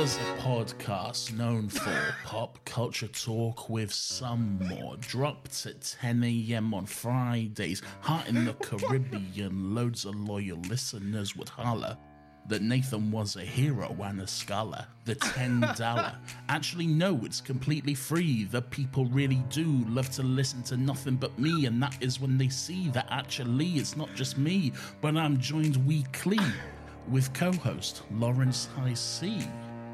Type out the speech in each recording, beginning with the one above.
Does a podcast known for pop culture talk with some more dropped at 10 a.m. on Fridays, hot in the Caribbean, loads of loyal listeners would holler that Nathan was a hero and a scholar. The $10. Actually, no, it's completely free. The people really do love to listen to nothing but me, and that is when they see that actually it's not just me, but I'm joined weekly with co host Laurence Hisee.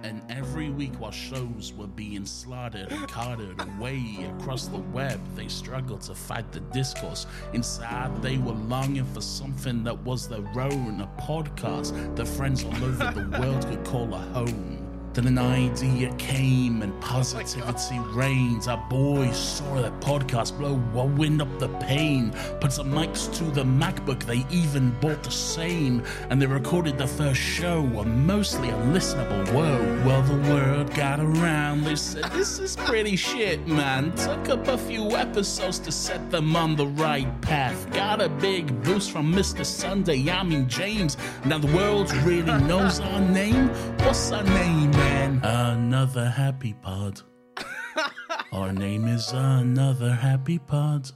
And every week, while shows were being slaughtered and carted away across the web, they struggled to fight the discourse. Inside, they were longing for something that was their own, a podcast that friends all over the world could call a home. Then an idea came and positivity reigns. Our boys saw that podcast blow wind up the pain. Put some mics to the MacBook, they even bought the same. And they recorded the first show, a mostly unlistenable whoa. Well, the word got around. They said, This is pretty shit, man. Took up a few episodes to set them on the right path. Got a big boost from Mr. Sunday, I mean James. Now the world really knows our name. What's our name, man? Another happy pod. Our name is Another Happy Pod.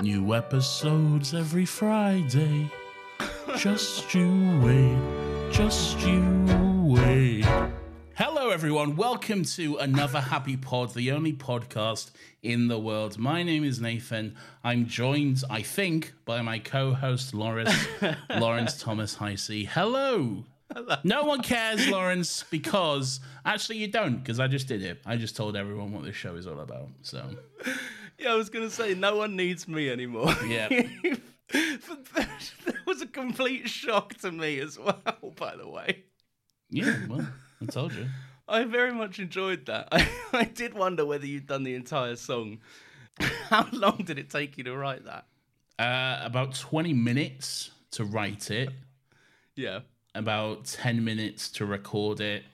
New episodes every Friday. Just you wait, just you wait. Hello, everyone. Welcome to another Happy Pod, the only podcast in the world. My name is Nathan. I'm joined, I think, by my co-host Laurence, Laurence Thomas Hisee. Hello. No one cares, Laurence, because actually you don't, because I just did it. I just told everyone what this show is all about. So Yeah, I was gonna say no one needs me anymore. Yeah. that was a complete shock to me as well. By the way, yeah, well, I told you. I very much enjoyed that. I, I did wonder whether you'd done the entire song. How long did it take you to write that? Uh, about 20 minutes to write it, Yeah. About 10 minutes to record it,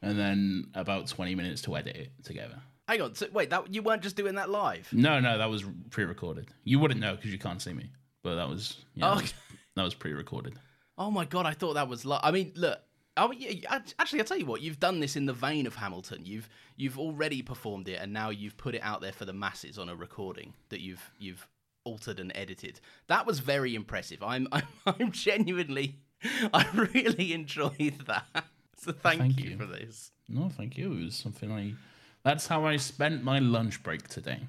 and then about 20 minutes to edit it together. Hang on. So, wait, that you weren't just doing that live? No, no, that was pre-recorded. You wouldn't know because you can't see me, but that was yeah, that, Oh, was, that was pre-recorded. Oh my god, I thought that was like. I mean, look. I mean, yeah, actually, I tell you what, you've done this in the vein of Hamilton. You've you've already performed it, and now you've put it out there for the masses on a recording that you've you've altered and edited. That was very impressive. I'm I'm, I'm genuinely, I really enjoyed that. So thank, Thank you, you. for this. No, thank you. It was something I. That's how I spent my lunch break today.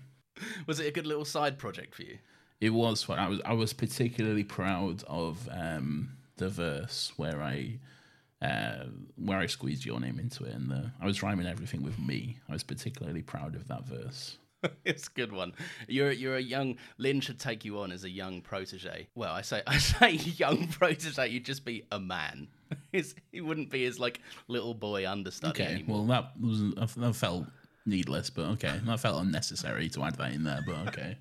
Was it a good little side project for you? It was fun. I was I was particularly proud of um, the verse where I uh, where I squeezed your name into it, and the, I was rhyming everything with me. I was particularly proud of that verse. it's a good one. You're you're a young Lin should take you on as a young protege. Well, I say I say young protege. You'd just be a man. His, he wouldn't be his like little boy understudy Okay, anymore. well that was that felt needless, but okay, that felt unnecessary to add that in there, but okay.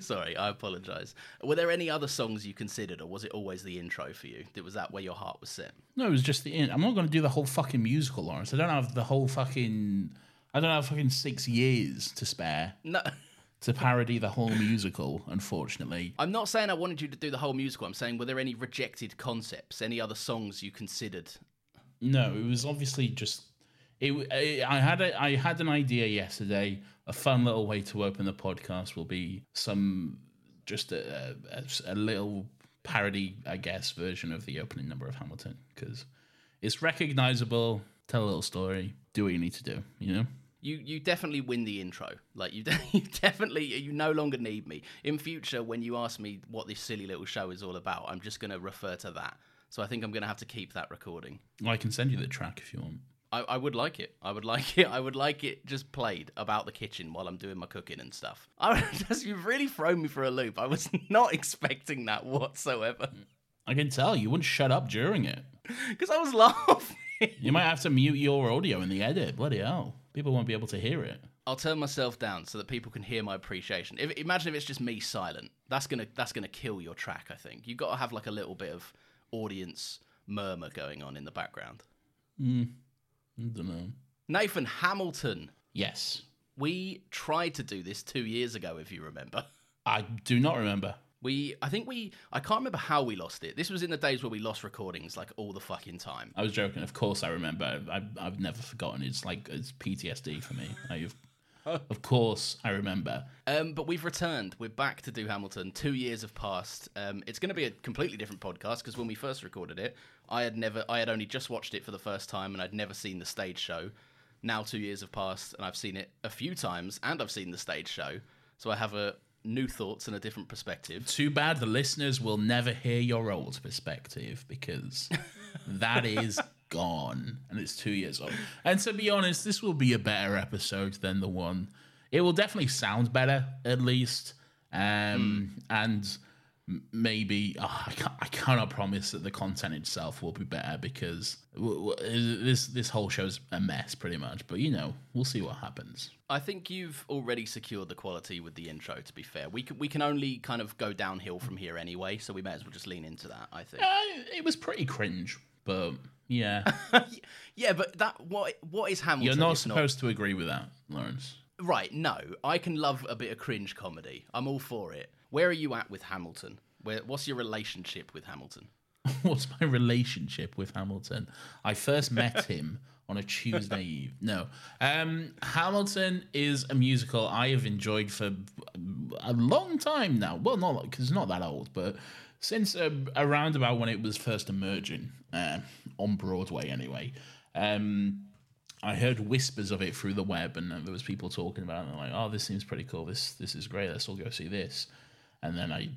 Sorry, I apologise. Were there any other songs you considered, or was it always the intro for you? Was that where your heart was set? No, it was just the. In- I'm not going to do the whole fucking musical, Laurence. I don't have the whole fucking. I don't have fucking six years to spare No, to parody the whole musical. Unfortunately, I'm not saying I wanted you to do the whole musical. I'm saying were there any rejected concepts, any other songs you considered? no. It was obviously just. It, I I had a, I had an idea yesterday. A fun little way to open the podcast will be some just a, a, a little parody, I guess, version of the opening number of Hamilton because it's recognizable. Tell a little story. Do what you need to do. You know. You you definitely win the intro. Like you, you definitely you no longer need me in future. When you ask me what this silly little show is all about, I'm just going to refer to that. So I think I'm going to have to keep that recording. I can send you the track if you want. I, I would like it. I would like it. I would like it just played about the kitchen while I'm doing my cooking and stuff. I, you've really thrown me for a loop. I was not expecting that whatsoever I can tell you wouldn't shut up during it. because I was laughing. You might have to mute your audio in the edit. Bloody hell. People won't be able to hear it. I'll turn myself down so that people can hear my appreciation. If, imagine if it's just me silent. That's gonna that's gonna kill your track. I think you got to have like a little bit of audience murmur going on in the background. Hmm. I don't know. Nathan Hamilton. Yes. We tried to do this two years ago, if you remember. I do not remember. We, I think we, I can't remember how we lost it. This was in the days where we lost recordings like all the fucking time. I was joking. Of course I remember. I, I've never forgotten. It's like it's PTSD for me. I've, of course I remember. Um, but we've returned. We're back to do Hamilton. Two years have passed. Um, it's going to be a completely different podcast because when we first recorded it, I had never, I had only just watched it for the first time and I'd never seen the stage show. Now two years have passed and I've seen it a few times and I've seen the stage show, so I have a new thoughts and a different perspective. Too bad the listeners will never hear your old perspective because that is gone and it's two years old. And to be honest, this will be a better episode than the one. It will definitely sound better, at least. Um, And m- maybe oh, I, can't, I cannot promise that the content itself will be better because w- w- this this whole show's a mess, pretty much. But you know, we'll see what happens. I think you've already secured the quality with the intro. To be fair, we can we can only kind of go downhill from here anyway, so we may as well just lean into that. I think. Uh, it was pretty cringe, but yeah. yeah, but that what what is Hamilton? You're not supposed to agree with that, Laurence. Right, no. I can love a bit of cringe comedy. I'm all for it. Where are you at with Hamilton? Where, what's your relationship with Hamilton? What's my relationship with Hamilton? I first met him on a Tuesday eve. No. Um, Hamilton is a musical I have enjoyed for a long time now. Well, not because it's not that old, but since uh, around about when it was first emerging uh, on Broadway, anyway. Um, I heard whispers of it through the web, and there was people talking about it. And they're like, "Oh, this seems pretty cool. This this is great. Let's all go see this." And then I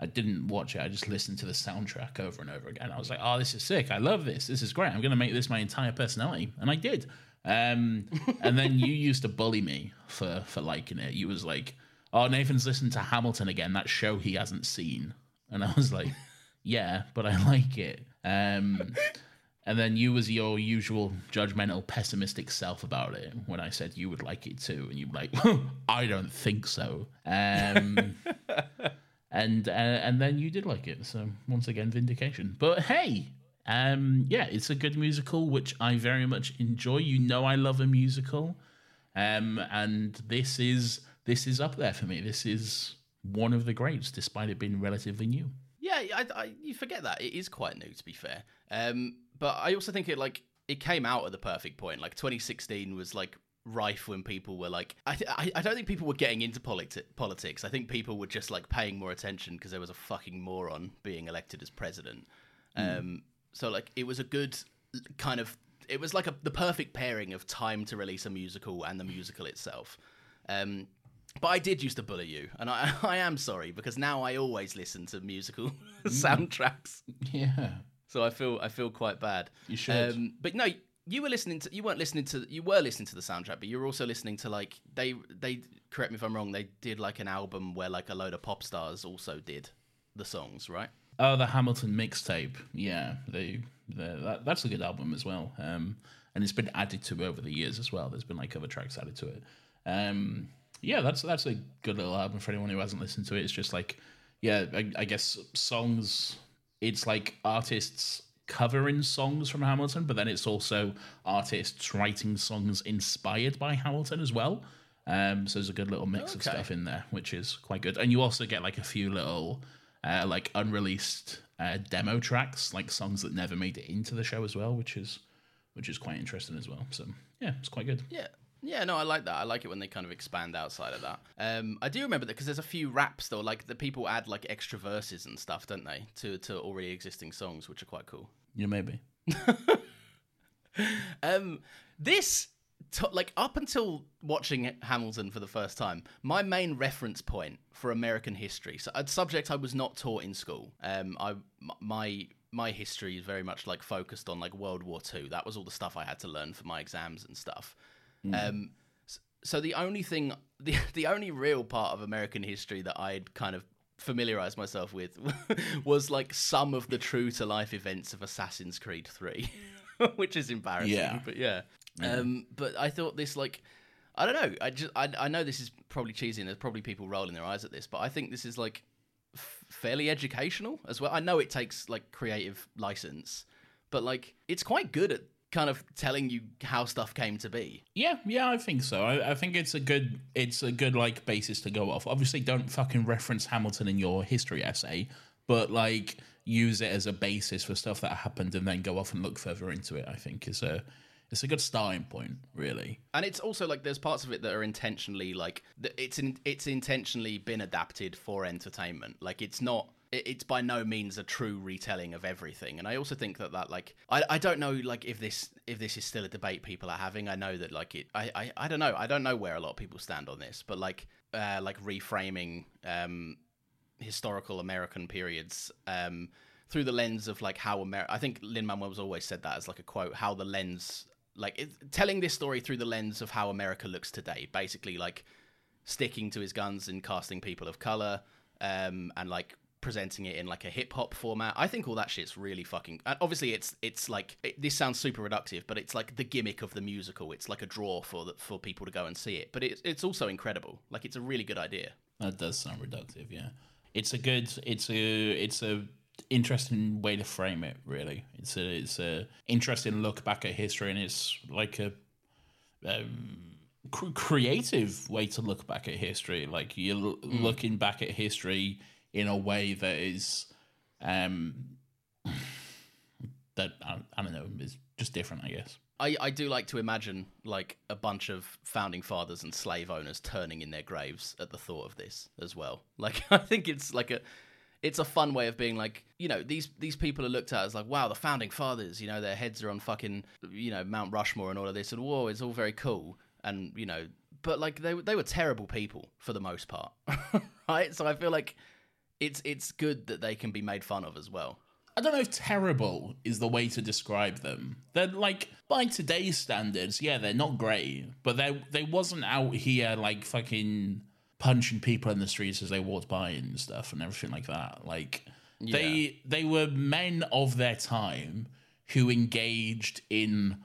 I didn't watch it. I just listened to the soundtrack over and over again. I was like, "Oh, this is sick. I love this. This is great. I'm going to make this my entire personality," and I did. Um, and then you used to bully me for for liking it. You was like, "Oh, Nathan's listened to Hamilton again. That show he hasn't seen," and I was like, "Yeah, but I like it." Um, and then you was your usual judgmental, pessimistic self about it when I said you would like it too, and you were like, "I don't think so." Um, and uh, and then you did like it, so once again, vindication. But hey, um, yeah, it's a good musical, which I very much enjoy. You know, I love a musical, um, and this is this is up there for me. This is one of the greats, despite it being relatively new. Yeah, I, I, you forget that it is quite new to be fair. Um, but I also think it like it came out at the perfect point. Like 2016 was like rife when people were like, I, th- I, don't think people were getting into politi- politics. I think people were just like paying more attention because there was a fucking moron being elected as president. Um, so like it was a good kind of it was like a, the perfect pairing of time to release a musical and the musical itself. Um, but I did used to bully you, and I, I am sorry because now I always listen to musical soundtracks. Yeah, So I feel I feel quite bad. You should. Um, but no, you were listening to you weren't listening to you were listening to the soundtrack, but you were also listening to like they they correct me if I'm wrong. They did like an album where like a load of pop stars also did the songs, right? Oh, the Hamilton mixtape. Yeah, they, they that, that's a good album as well. Um, and it's been added to over the years as well. There's been like other tracks added to it. Um, yeah, that's that's a good little album for anyone who hasn't listened to it. It's just like, yeah, I, I guess songs. It's like artists covering songs from Hamilton, but then it's also artists writing songs inspired by Hamilton as well. Um, so there's a good little mix of stuff in there, which is quite good. And you also get like a few little uh, like unreleased uh, demo tracks, like songs that never made it into the show as well, which is which is quite interesting as well. So yeah, it's quite good. Yeah. Yeah, no, I like that. I like it when they kind of expand outside of that. Um, I do remember that because there's a few raps though, like the people add like extra verses and stuff, don't they, to to already existing songs, which are quite cool. Yeah, maybe. Um, this, like, up until watching Hamilton for the first time, my main reference point for American history, so a subject I was not taught in school. Um, I my my history is very much like focused on like World War Two. That was all the stuff I had to learn for my exams and stuff. Um, so the only thing, the the only real part of American history that I'd kind of familiarized myself with was like some of the true to life events of Assassin's Creed 3 which is embarrassing Yeah. but yeah. um but I thought this like I don't know I just I, I know this is probably cheesy and there's probably people rolling their eyes at this but I think this is like f- fairly educational as well I know it takes like creative license but like it's quite good at kind of telling you how stuff came to be Yeah, yeah, I think so. I, I think it's a good, it's a good like basis to go off. Obviously, don't fucking reference Hamilton in your history essay, but like use it as a basis for stuff that happened, and then go off and look further into it. I think is a, it's a good starting point, really. and it's also like there's parts of it that are intentionally like it's in, it's intentionally been adapted for entertainment like it's not it's by no means a true retelling of everything and i also think that that like i, I don't know like if this if this is still a debate people are having i know that like it I, I i don't know i don't know where a lot of people stand on this but like uh like reframing um historical American periods um, through the lens of like how America. I think Lin Manuel's always said that as like a quote. How the lens, like it, telling this story through the lens of how America looks today. Basically, like sticking to his guns and casting people of color, um, and like presenting it in like a hip hop format. I think all that shit's really fucking. And obviously, it's it's like it, this sounds super reductive, but it's like the gimmick of the musical. It's like a draw for the, for people to go and see it. But it's it's also incredible. Like it's a really good idea. That does sound reductive. Yeah, it's a good, it's a, it's a interesting way to frame it. Really, it's a, it's a interesting look back at history, and it's like a. Um, cr- creative way to look back at history. Like you're l- looking back at history in a way that is, um, that I, I don't know, is just different. I guess. I, I do like to imagine like a bunch of founding fathers and slave owners turning in their graves at the thought of this as well. Like I think it's like a it's a fun way of being like, you know, these these people are looked at as like, wow, the founding fathers, you know, their heads are on fucking, you know, Mount Rushmore and all of this, and whoa, it's all very cool, and you know, but like they they were terrible people for the most part, right? So I feel like it's it's good that they can be made fun of as well. I don't know if terrible is the way to describe them. They're like by today's standards, yeah, they're not great, but they they wasn't out here like fucking punching people in the streets as they walked by and stuff and everything like that. Like they they were men of their time who engaged in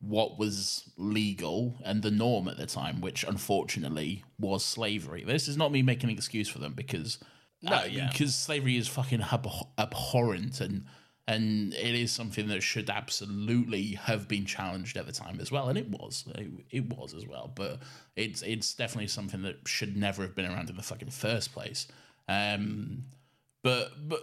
what was legal and the norm at the time, which unfortunately was slavery. This is not me making an excuse for them because No, uh, yeah. because slavery is fucking abhor- abhorrent and and it is something that should absolutely have been challenged at the time as well, and it was, it, it was as well. But it's it's definitely something that should never have been around in the fucking first place. Um, but but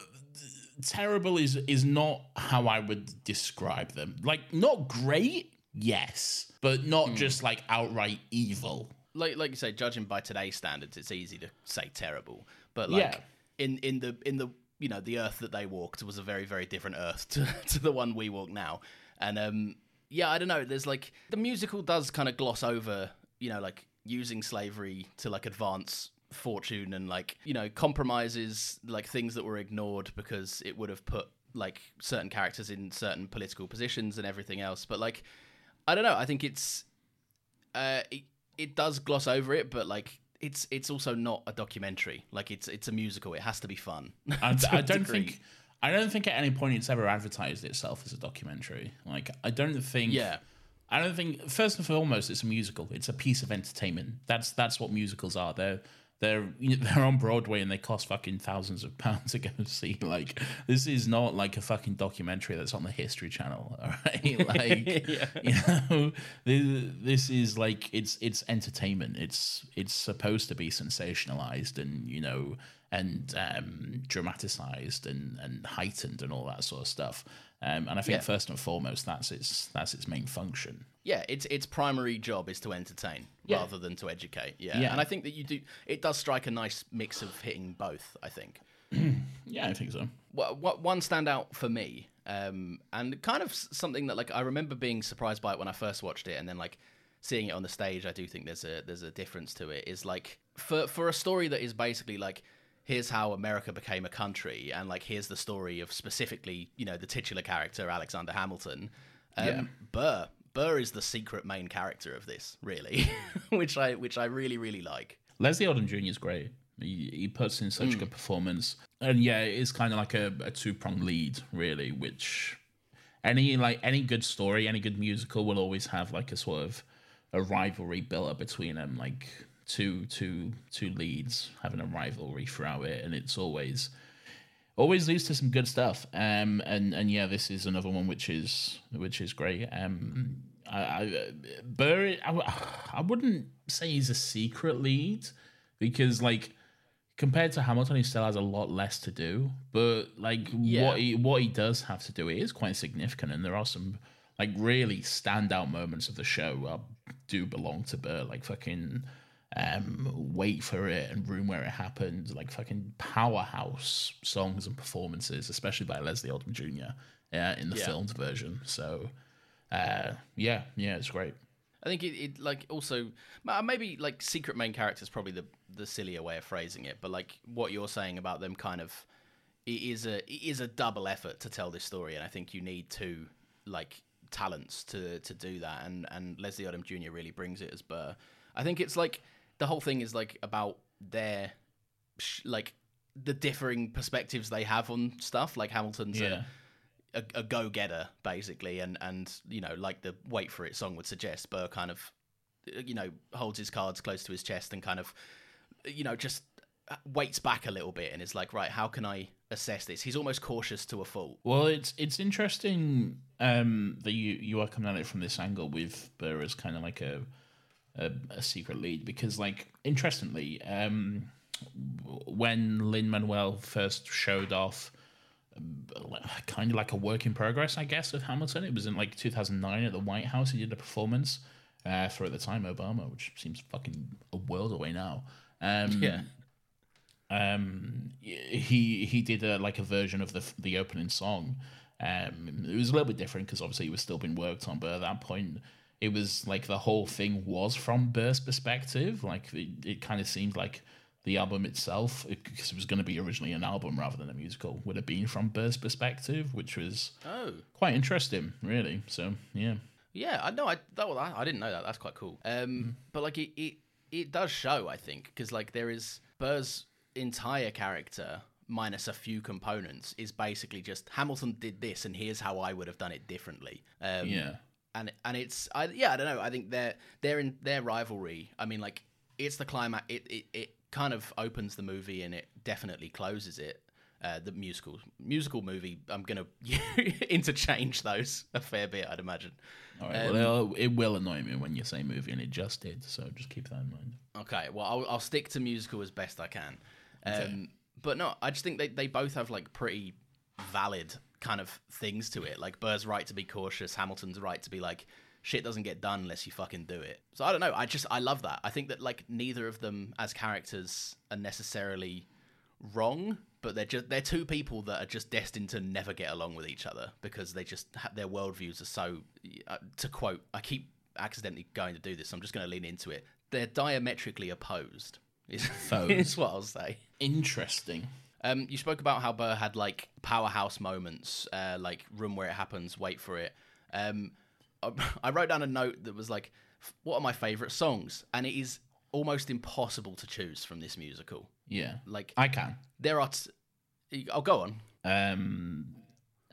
terrible is is not how I would describe them. Like not great, yes, but not Hmm. just like outright evil. like like you say, judging by today's standards, it's easy to say terrible. But like Yeah. In in the in the you know the earth that they walked was a very very different earth to, to the one we walk now. And um yeah, I don't know. There's like the musical does kind of gloss over you know like using slavery to like advance fortune and like you know compromises like things that were ignored because it would have put like certain characters in certain political positions and everything else but like i don't know i think it's uh, it, it does gloss over it, but like it's it's also not a documentary. Like it's it's a musical. It has to be fun. I, I don't think I don't think at any point it's ever advertised itself as a documentary. Like I don't think Yeah. I don't think first and foremost it's a musical. It's a piece of entertainment. That's that's what musicals are. They're they're you know, they're on Broadway and they cost fucking thousands of pounds to go see. Like this is not like a fucking documentary that's on the History Channel. All right, like you know, this, this is like it's it's entertainment. It's it's supposed to be sensationalized and you know and um, dramatized and and heightened and all that sort of stuff. Um, and I think Yeah. first and foremost that's its that's its main function. Yeah, its its primary job is to entertain Yeah. rather than to educate. Yeah. Yeah. and I think that you do. It does strike a nice mix of hitting both. I think. Yeah, I think so. What, what one standout for me, um, and kind of something that like I remember being surprised by it when I first watched it, and then like seeing it on the stage, I do think there's a there's a difference to it. Is like for for a story that is basically like here's how America became a country, and like here's the story of specifically you know the titular character Alexander Hamilton. Um, Yeah. Burr Burr is the secret main character of this, really, which I which I really really like. Leslie Odom Jr. is great. He, he puts in such a mm. good performance, and yeah, it is kind of like a, a two pronged lead, really. Which any like any good story, any good musical will always have like a sort of a rivalry built up between them, like two two two leads having a rivalry throughout it, and it's always always leads to some good stuff. Um, and and yeah, this is another one which is which is great. Um, I, I Burr, I, I wouldn't say he's a secret lead because like compared to Hamilton, he still has a lot less to do. But like Yeah. what he what he does have to do, it is quite significant, and there are some like really standout moments of the show uh, do belong to Burr, like fucking um wait for it and room where it happened like fucking powerhouse songs and performances especially by leslie odom jr uh, in the Yeah. filmed version so uh yeah yeah it's great I think it, it like also maybe like secret main character is probably the the sillier way of phrasing it, but like what you're saying about them kind of it is a it is a double effort to tell this story, and I think you need two like talents to to do that, and and Leslie Odom Jr. really brings it as Burr. I think it's like the whole thing is like about their like the differing perspectives they have on stuff. Like Hamilton's a- yeah a, a go getter basically, and and you know like the wait for it song would suggest, Burr kind of uh, you know holds his cards close to his chest and kind of you know just uh, waits back a little bit and is like right how can I assess this? He's almost cautious to a fault. Well, it's it's interesting um, that you you are coming at it from this angle with Burr as kind of like a a, a secret lead because, like, interestingly, um, when Lin Manuel first showed off, kind of like a work in progress, I guess, of Hamilton, it was in like 2009 at the White House. He did a performance uh, for at the time Obama, which seems fucking a world away now. Um, Yeah. um he he did a like a version of the the opening song um it was a little bit different because obviously it was still being worked on but at that point it was like the whole thing was from Burr's perspective like it, it kind of seemed like the album itself because it was going to be originally an album rather than a musical would have been from Burr's perspective which was Oh. quite interesting really so yeah Yeah, I know. I that, well, I, I didn't know that. That's quite cool. Um, but like it, it, it does show, I think, because like there is Burr's entire character minus a few components is basically just Hamilton did this, and here's how I would have done it differently. Um, yeah and and it's I yeah I don't know. I think their their in their rivalry. I mean, like it's the climax. It it it kind of opens the movie and it definitely closes it. Uh, the musical musical movie. I'm gonna interchange those a fair bit, I'd imagine. all right well it will annoy me when you say movie and it just did so just keep that in mind Okay, well, I'll, I'll stick to musical as best I can. Um, But no, I just think they, they both have like pretty valid kind of things to it. Like Burr's right to be cautious, Hamilton's right to be like, shit doesn't get done unless you fucking do it. So I don't know. I just, I love that. I think that like neither of them as characters are necessarily wrong, but they're just, they're two people that are just destined to never get along with each other because they just, their worldviews are so, uh, to quote, I keep accidentally going to do this. So I'm just going to lean into it. They're diametrically opposed. Is, is what I'll say. interesting Um, you spoke about how Burr had like powerhouse moments, uh, like room where it happens, wait for it. Um, I, I wrote down a note that was like, "What are my favorite songs?" And it is almost impossible to choose from this musical. yeah Like I can there are. T- I'll go on. Um,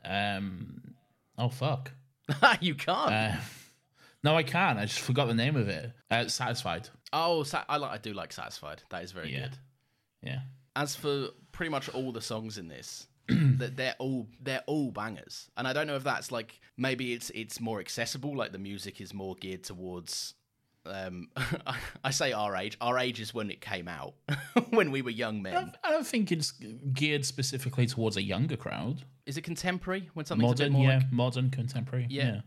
um, oh fuck. you can't. Uh, No, I can. I just forgot the name of it. Uh, Satisfied. Oh, I like. I do like Satisfied. That is very Yeah. good. Yeah. As for pretty much all the songs in this, that they're all they're all bangers. And I don't know if that's like maybe it's it's more accessible. Like the music is more geared towards. Um, I say our age. Our age is when it came out, when we were young men. I don't think it's geared specifically towards a younger crowd. Is it contemporary when something's a bit Modern, more yeah. like Modern, contemporary. Yeah. Yeah.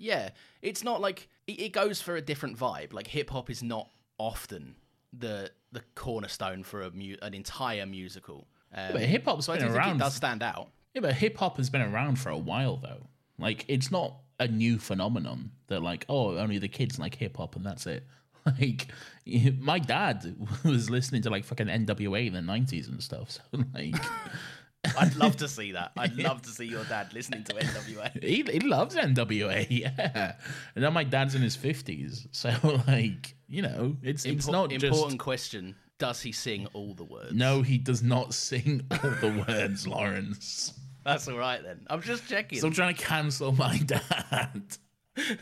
Yeah, it's not like it, it goes for a different vibe. Like hip hop is not often the the cornerstone for a mu- an entire musical. Um, But hip hop's so I been do around. it does stand out. Yeah, but hip hop has been around for a while though. Like it's not a new phenomenon that like oh only the kids like hip hop and that's it. Like my dad was listening to like fucking NWA in the nineties and stuff. So like I'd love to see that. I'd love to see your dad listening to NWA. he he loves NWA. Yeah, and now my dad's in his fifties. So like you know it's it's not important just. question. Does he sing all the words? No, he does not sing all the words, Laurence. That's all right then. I'm just checking. So I'm trying to cancel my dad.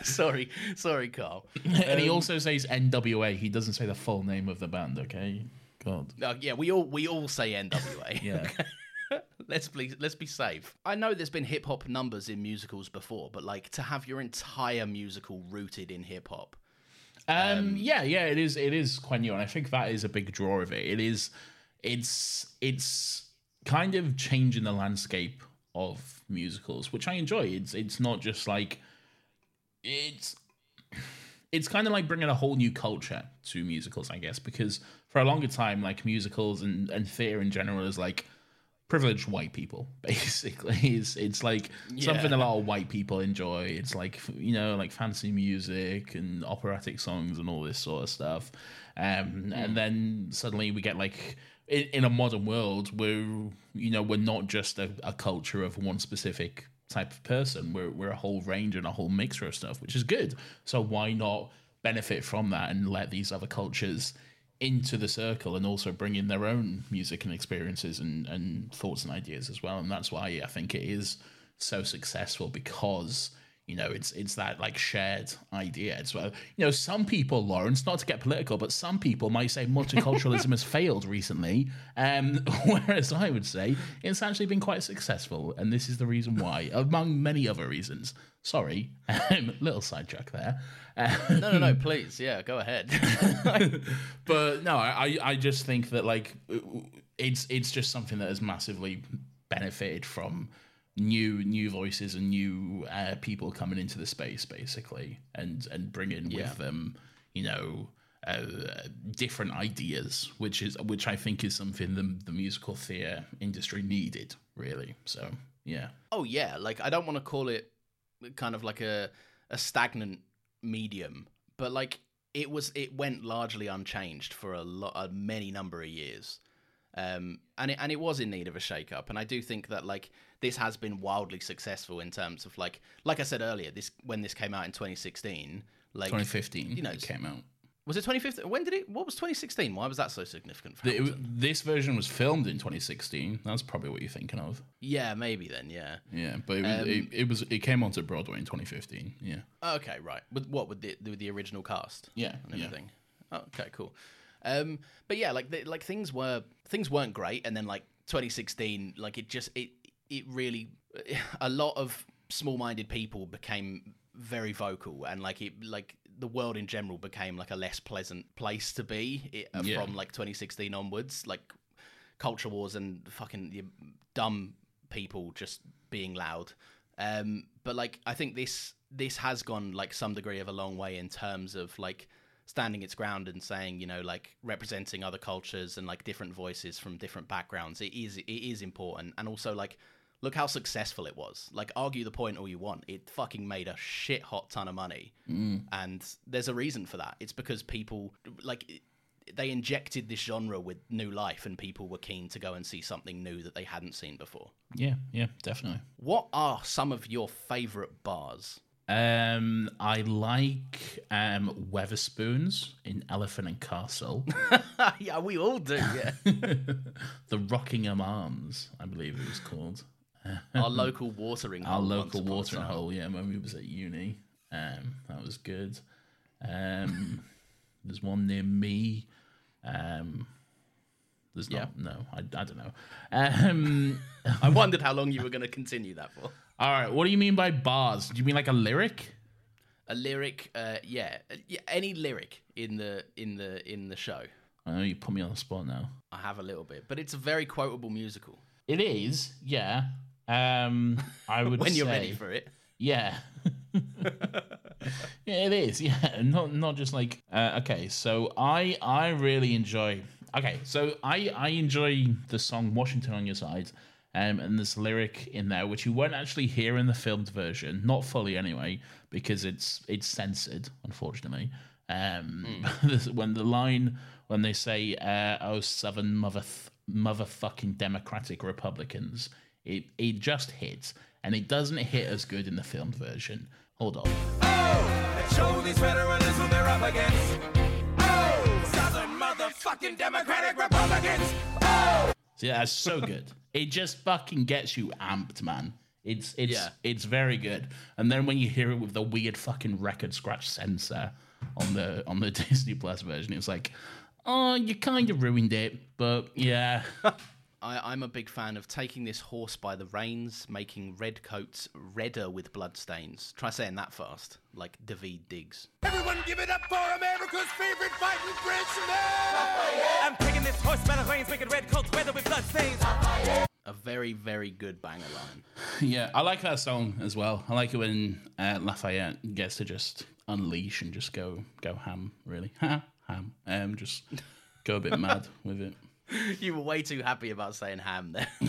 sorry, sorry, Carl. and he Um, also says NWA. He doesn't say the full name of the band. Okay, God. Uh, yeah, we all we all say NWA. Yeah. Let's be let's be safe. I know there's been hip hop numbers in musicals before, but like to have your entire musical rooted in hip hop. Um, yeah, yeah, it is. It is quite new, and I think that is a big draw of it. It is. It's it's kind of changing the landscape of musicals, which I enjoy. It's it's not just like it's it's kind of like bringing a whole new culture to musicals, I guess, because for a longer time, like musicals and and theater in general is like privileged white people basically. It's it's like something a lot of white people enjoy. It's like you know like fancy music and operatic songs and all this sort of stuff. Um and then suddenly we get like in, in a modern world we're you know we're not just a, a culture of one specific type of person. We're, we're a whole range and a whole mixture of stuff which is good. So why not benefit from that and let these other cultures into the circle and also bring in their own music and experiences and, and thoughts and ideas as well. And that's why I think it is so successful because you know it's it's that like shared idea as well. You know, some people, Laurence, not to get political, but some people might say multiculturalism has failed recently, um, whereas I would say it's actually been quite successful, and this is the reason why, among many other reasons. Sorry, um, little sidetrack there. Um, No, no, no. Please, yeah, go ahead. but no, I I just think that like it's it's just something that has massively benefited from new new voices and new uh, people coming into the space basically and and bringing Yeah. with them you know uh, different ideas which is which I think is something the the musical theatre industry needed really so yeah oh yeah, like I don't want to call it kind of like a a stagnant medium, but like it was it went largely unchanged for a lot a many number of years. Um, and it and it was in need of a shake up, and I do think that like this has been wildly successful in terms of like like I said earlier, this when this came out in 2016, like 2015 you know, it came out was it 2015? When did it? What was 2016? Why was that so significant for The- it this version was filmed in 2016 that's probably what you're thinking of Yeah, maybe then. Yeah. Yeah, but it was, Um, it, it was it came onto Broadway in 2015. Yeah, Okay, right. With what with the with the original cast? Yeah, and yeah. Oh, okay, cool. Um, but yeah, like the, like things were things weren't great, and then like 2016, like it just it it really a lot of small-minded people became very vocal, and like it like the world in general became like a less pleasant place to be it, uh, Yeah. from like 2016 onwards. Like culture wars and fucking dumb people just being loud. Um, but like I think this this has gone like some degree of a long way in terms of like standing its ground and saying you know like representing other cultures and like different voices from different backgrounds. It is it is important and also like look how successful it was. Like argue the point all you want, it fucking made a shit hot ton of money, and there's a reason for that. It's because people like they injected this genre with new life and people were keen to go and see something new that they hadn't seen before. yeah, yeah, definitely. What are some of your favorite bars? Um, I like um Wetherspoons in Elephant and Castle, yeah, we all do. Yeah, the Rockingham Arms, I believe it was called. our local watering hole. Our local once upon a watering hole, yeah, when we was at uni. Um, that was good. Um, there's one near me. Um, there's not. No, I, I don't know. Um, I wondered how long you were going to continue that for. all right. What do you mean by bars? Do you mean like a lyric? A lyric, uh, yeah, yeah, any lyric in the in the in the show. I know you put me on the spot now. I have a little bit, but it's a very quotable musical. It is, yeah. Um, I would when you're ready for it. Yeah. yeah, it is. Yeah, not not just like uh, okay. So I I really enjoy. Okay, so I I enjoy the song "Washington on Your Side," um, and this lyric in there, which you won't actually hear in the filmed version, not fully anyway, because it's it's censored, unfortunately. Um, when the line when they say uh, "Oh, Southern mother motherfucking Democratic Republicans," it it just hits, and it doesn't hit as good in the filmed version. Hold on. Oh! Show these veterans who they're up against. Oh, Southern motherfucking Democratic Republicans. So yeah, that's so good. it just fucking gets you amped, man. It's it's Yeah. it's very good. And then when you hear it with the weird fucking record scratch censor on the on the Disney Plus version, it's like, oh, you kind of ruined it, but yeah. I, I'm a big fan of taking this horse by the reins, making red coats redder with bloodstains. Try saying that fast, like Daveed Diggs. Everyone give it up for America's favorite fighting Frenchman. I'm taking this horse by the reins, making red coats weather with bloodstains. A very, very good banger line. Yeah, I like that song as well. I like it when uh, Lafayette gets to just unleash and just go go ham, really. Ha, ham. Um, just go a bit mad with it. you were way too happy about saying ham there.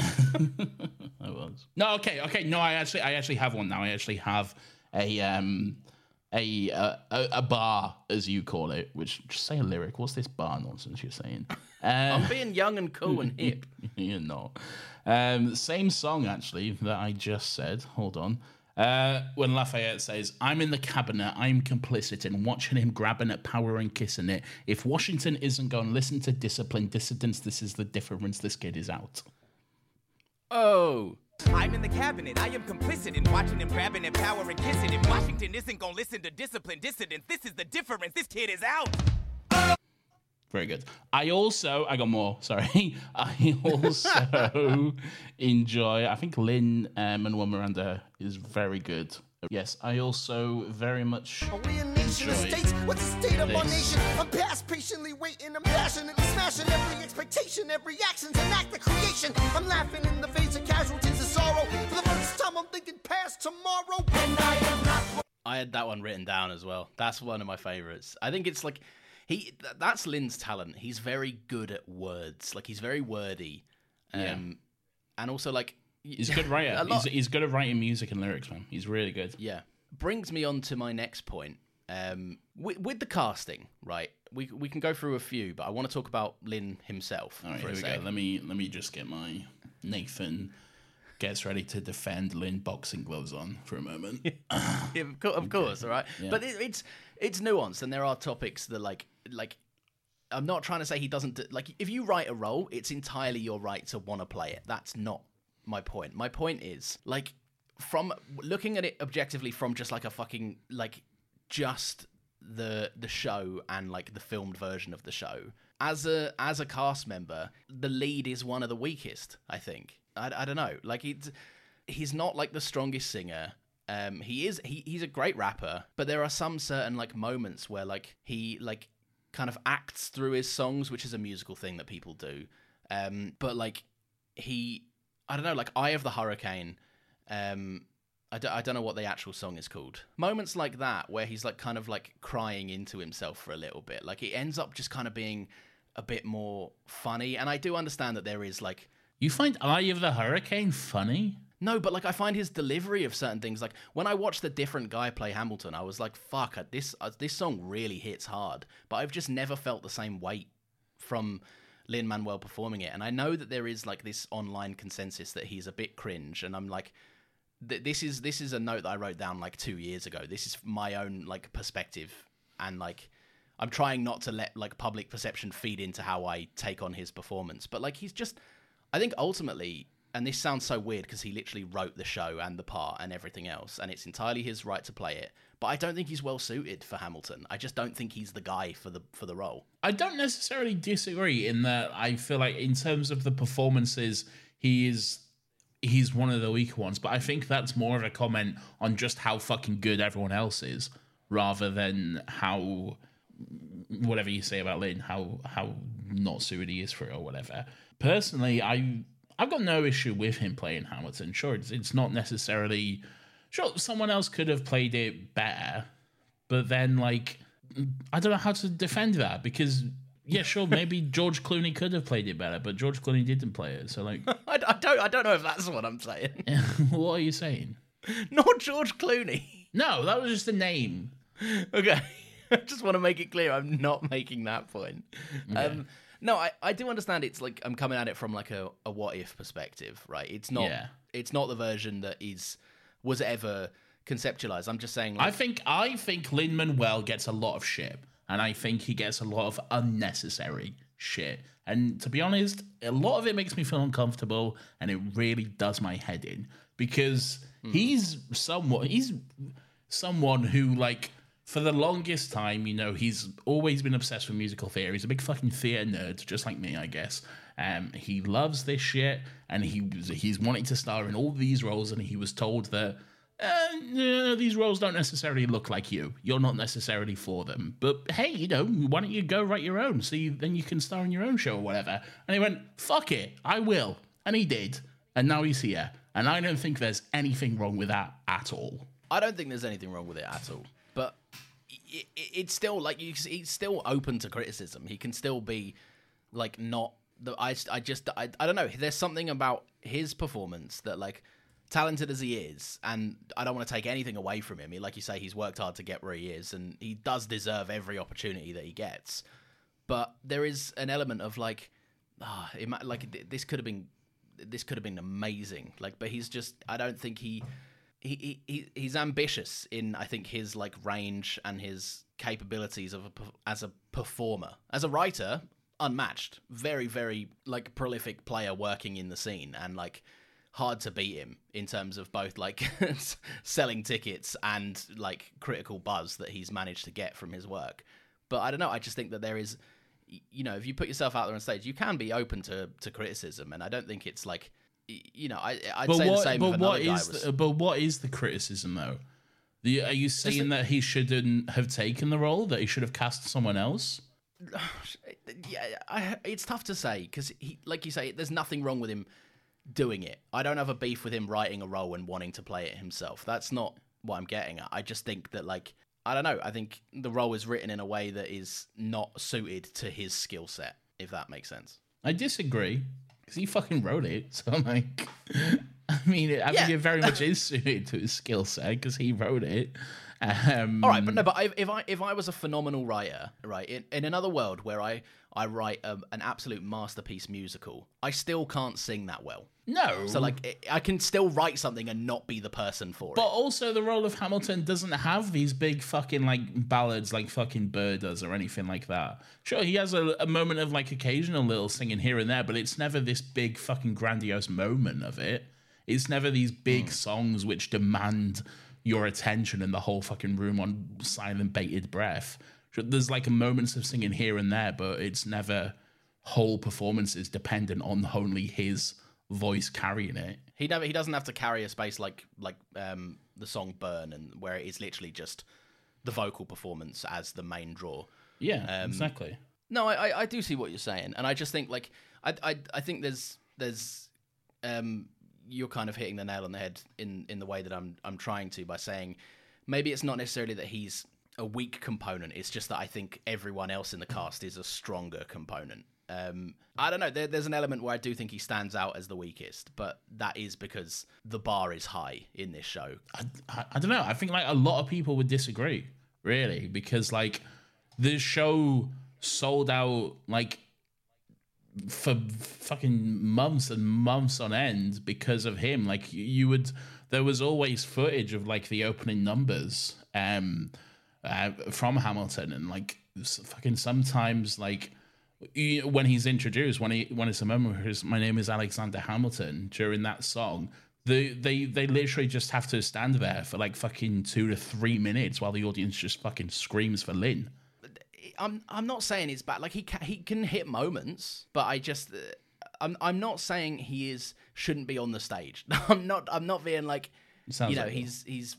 I was. No, okay, okay. No, I actually, I actually have one now. I actually have a um, a uh, a, a bar, as you call it. Which just say a lyric. What's this bar nonsense you're saying? Um, I'm being young and cool and hip. you're not. Um, same song actually that I just said. Hold on. Uh, when Lafayette says, "I'm in the cabinet. I'm complicit in watching him grabbing at power and kissing it. If Washington isn't going to listen to discipline dissidents, this is the difference. This kid is out." Oh, I'm in the cabinet. I am complicit in watching him grabbing at power and kissing. If Washington isn't gonna listen to disciplined dissidents, this is the difference. This kid is out. Very good. I also, I got more. Sorry. I also enjoy. I think Lin um, Manuel Miranda is very good. Yes, I also very much Are we a nation of enjoy states? What's the state of our nation? I'm past patiently waiting, I'm passionately smashing every expectation, every action's an act of creation. I'm laughing in the face of casualties of sorrow. For the first time, I'm thinking past tomorrow. And I am not. I had that one written down as well. That's one of my favorites. I think it's like he. That's Lin's talent. He's very good at words. Like he's very wordy. Um, Yeah. And also like He's a good writer. A lot- he's, he's good at writing music and lyrics, man. He's really good. Yeah. Brings me on to my next point. Um, with, with the casting, right? We we can go through a few, but I want to talk about Lin himself All right, here we sec. go. Let me let me just get my Nathan gets ready to defend Lin boxing gloves on for a moment. Yeah, of, course, course, all right. But it, it's it's nuanced, and there are topics that like like. I'm not trying to say he doesn't do, like. If you write a role, it's entirely your right to want to play it. That's not my point. My point is like from looking at it objectively from just like a fucking like just the the show and like the filmed version of the show as a as a cast member the lead is one of the weakest i think i, I don't know like he's he's not like the strongest singer um he is he, he's a great rapper but there are some certain like moments where like he like kind of acts through his songs which is a musical thing that people do um but like he i don't know like eye of the hurricane um I don't, I don't know what the actual song is called. Moments like that where he's like kind of like crying into himself for a little bit. Like it ends up just kind of being a bit more funny. And I do understand that there is like you find Eye of the Hurricane funny? No, but like I find his delivery of certain things like when I watched the different guy play Hamilton, I was like, "Fuck, this uh, this song really hits hard." But I've just never felt the same weight from Lin Manuel performing it, and I know that there is like this online consensus that he's a bit cringe, and I'm like, th- "This is this is a note that I wrote down like two years ago. This is my own like perspective, and like." I'm trying not to let like public perception feed into how I take on his performance, but like he's just I think ultimately and this sounds so weird because he literally wrote the show and the part and everything else, and it's entirely his right to play it. But I don't think he's well suited for Hamilton. I just don't think he's the guy for the for the role. I don't necessarily disagree in that I feel like in terms of the performances, he is he's one of the weaker ones. But I think that's more of a comment on just how fucking good everyone else is, rather than how whatever you say about Lin, how how not suited he is for it or whatever. Personally, I I've got no issue with him playing Hamilton. Sure, it's, it's not necessarily sure someone else could have played it better, but then like I don't know how to defend that because yeah, sure, maybe George Clooney could have played it better, but George Clooney didn't play it. So like, I, I don't I don't know if that's what I'm saying. what are you saying? Not George Clooney. No, that was just a name. Okay. I just want to make it clear I'm not making that point. Um, no, I, I do understand it's like I'm coming at it from like a, a what if perspective, right? It's not Yeah. it's not the version that is was ever conceptualized. I'm just saying like I think I think Lin Manuel gets a lot of shit, and I think he gets a lot of unnecessary shit. And to be honest, a lot of it makes me feel uncomfortable, and it really does my head in because hmm. he's somewhat he's someone who like for the longest time, you know, he's always been obsessed with musical theater. He's a big fucking theater nerd, just like me, I guess. Um, he loves this shit, and he he's wanting to star in all these roles, and he was told that uh, these roles don't necessarily look like you. You're not necessarily for them. But hey, you know, why don't you go write your own? See, then you can star in your own show or whatever. And he went, fuck it, I will. And he did. And now he's here. And I don't think there's anything wrong with that at all. I don't think there's anything wrong with it at all. But i i it's still like you, he's still open to criticism. He can still be like not the. I I just I, I don't know. There's something about his performance that like talented as he is, and I don't want to take anything away from him. He, like you say, he's worked hard to get where he is, and he does deserve every opportunity that he gets. But there is an element of like, ah, it might, like this could have been, this could have been amazing. Like, but he's just, I don't think he, he, he, he he's ambitious in, I think his like range and his capabilities of a, as a performer, as a writer, unmatched. Very, very like prolific player working in the scene and like hard to beat him in terms of both like selling tickets and like critical buzz that he's managed to get from his work. But I don't know. I just think that there is, you know, if you put yourself out there on stage, you can be open to to criticism, and I don't think it's like, you know, I I'd say the same. but another guy was, the, but what is the criticism though? The, are you saying that he shouldn't have taken the role? That he should have cast someone else? yeah, I, it's tough to say because he, like you say, there's nothing wrong with him doing it. I don't have a beef with him writing a role and wanting to play it himself. That's not what I'm getting at. I just think that like I don't know. I think the role is written in a way that is not suited to his skill set. If that makes sense. I disagree because he fucking wrote it. So I'm like, I mean, I Yeah. think it very much is suited to his skill set because he wrote it. Um, All right, but no, but I, if I if I was a phenomenal writer, right, in, in another world where I I write a, an absolute masterpiece musical, I still can't sing that well. no. So like, it, I can still write something and not be the person for But it. But also, the role of Hamilton doesn't have these big fucking like ballads like fucking Burr does or anything like that. Sure, he has a, a moment of like occasional little singing here and there, but it's never this big fucking grandiose moment of it. It's never these big hmm. songs which demand your attention and the whole fucking room on silent bated breath. There's like moments of singing here and there, but it's never whole performances dependent on only his voice carrying it. He never he doesn't have to carry a space like like um the song Burn and where it is literally just the vocal performance as the main draw. Yeah, exactly. No, I, I- I do see what you're saying, and I just think like I I, I think there's there's um you're kind of hitting the nail on the head in in the way that I'm I'm trying to by saying maybe it's not necessarily that he's a weak component. It's just that I think everyone else in the cast is a stronger component. Um, I don't know. There, there's an element where I do think he stands out as the weakest, but that is because the bar is high in this show. I, I, I don't know. I think like a lot of people would disagree, really, because like this show sold out like for fucking months and months on end because of him. Like you- would, there was always footage of like the opening numbers um uh, from Hamilton, and like fucking sometimes like when he's introduced, when he when it's a moment where his, my name is Alexander Hamilton during that song, they they they literally just have to stand there for like fucking two to three minutes while the audience just fucking screams for Lin. I'm I'm not saying it's bad. Like he can, he can hit moments, but I just uh, I'm I'm not saying he is shouldn't be on the stage. I'm not I'm not being like you know like it. he's he's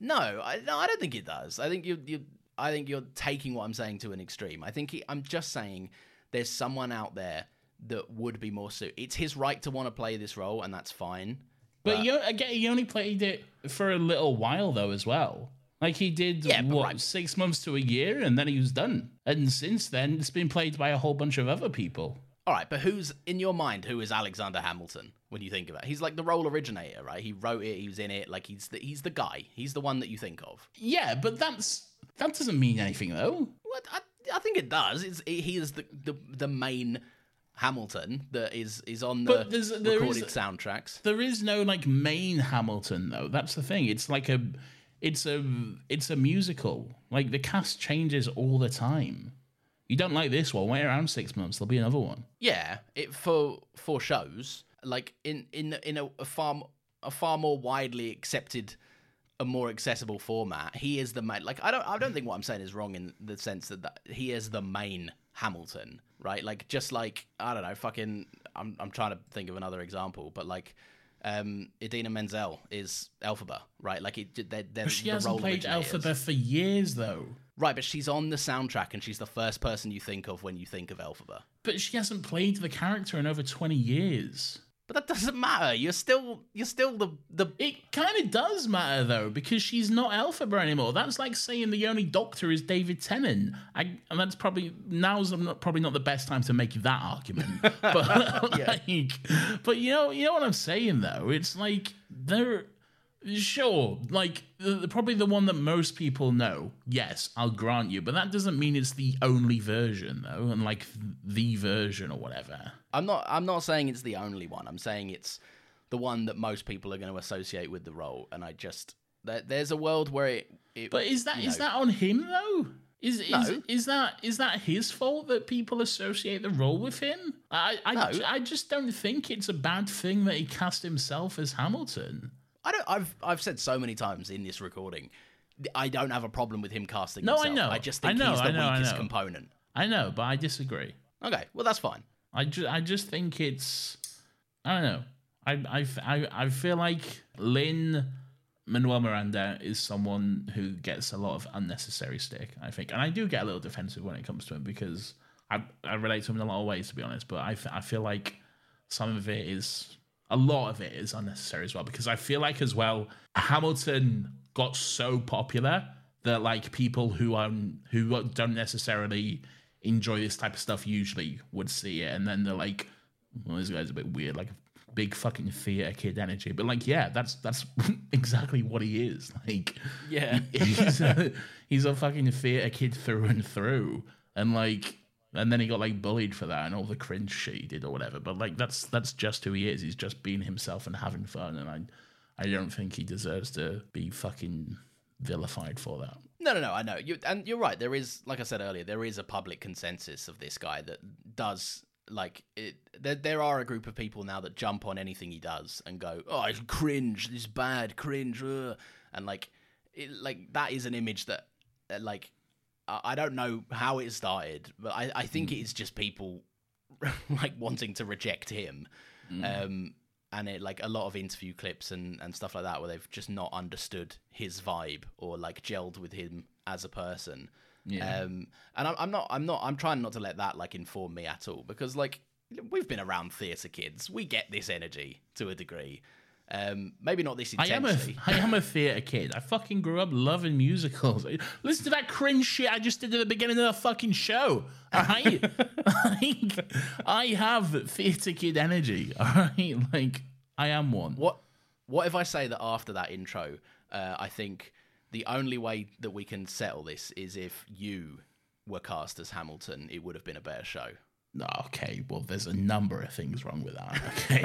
no I no I don't think it does. I think you you I think you're taking what I'm saying to an extreme. I think he, I'm just saying there's someone out there that would be more suited. It's his right to want to play this role, and that's fine. But you, again, he only played it for a little while though, as well. Like he did Yeah, what right. six months to a year, and then he was done. And since then, it's been played by a whole bunch of other people. All right, but who's in your mind? Who is Alexander Hamilton when you think about? it? He's like the role originator, right? He wrote it. He was in it. Like he's the he's the guy. He's the one that you think of. Yeah, but that's that doesn't mean anything though. What I, I think it does. It's he is the, the the main Hamilton that is is on the But there's- there recorded is- soundtracks. There is no like main Hamilton though. That's the thing. It's like a, it's a, it's a musical. Like the cast changes all the time. You don't like this one? Wait around six months. There'll be another one. Yeah, it for for shows like in in in a, a far m- a far more widely accepted, a more accessible format. He is the main. Like I don't I don't think what I'm saying is wrong in the sense that, that he is the main Hamilton, right? Like just like I don't know, fucking. I'm I'm trying to think of another example, but like. Um, Idina Menzel is Elphaba, right? Like it, they're, they're she the hasn't role played originators. Elphaba for years though. Right? But she's on the soundtrack, and she's the first person you think of when you think of Elphaba. But she hasn't played the character in over twenty years. But that doesn't matter. You're still you're still the the It kind of does matter though, because she's not Elphaba anymore. That's like saying the only Doctor is David Tennant. I, and that's probably now's not, probably not the best time to make that argument. But like, but you know, you know what I'm saying though. It's like they're sure, like the, probably the one that most people know. Yes, I'll grant you, but that doesn't mean it's the only version though, and like the version or whatever. I'm not I'm not saying it's the only one. I'm saying it's the one that most people are going to associate with the role. And I just there, there's a world where it. it But is that is know- that on him though? Is is, No. is that is that his fault that people associate the role with him? I I, No. I just don't think it's a bad thing that he cast himself as Hamilton. I don't. I've I've said so many times in this recording. I don't have a problem with him casting No, I know. I just I think know, he's the I know, I weakest know. component. I know, but I disagree. Okay, well that's fine. I just I just think it's I don't know. I I I, I feel like Lin Manuel Miranda is someone who gets a lot of unnecessary stick. I think, and I do get a little defensive when it comes to him because I I relate to him in a lot of ways, to be honest. But I I feel like some of it is a lot of it is unnecessary as well because I feel like as well Hamilton got so popular that like people who um who don't necessarily enjoy this type of stuff usually would see it. And then they're like well this guy's a bit weird like big fucking theater kid energy. But like yeah that's that's exactly what he is. Like Yeah. he's a, he's a fucking theater kid through and through. And like and then he got like bullied for that and all the cringe shit he did or whatever but like that's that's just who he is he's just being himself and having fun and i i don't think he deserves to be fucking vilified for that No, no, no. I know you, and you're right. There is, like I said earlier, there is a public consensus of this guy that does like it. There, there are a group of people now that jump on anything he does and go, "Oh, it's cringe. This is bad, cringe," ugh." and like, it, like that is an image that, uh, like, I, don't know how it started, but I, I think it is just people like wanting to reject him. Um, and it like a lot of interview clips and, and stuff like that where they've just not understood his vibe or like gelled with him as a person. Yeah. Um, and I'm, I'm not I'm not I'm trying not to let that like inform me at all because like we've been around theatre kids, we get this energy to a degree. Um, maybe not this I am a intensely. I am a theater kid. I fucking grew up loving musicals. Listen to that cringe shit I just did at the beginning of the fucking show. I, like, I have theater kid energy. All right, like I am one. What what if I say that after that intro, uh, I think the only way that we can settle this is if you were cast as Hamilton, it would have been a better show. No, Okay, well, there's a number of things wrong with that. Okay.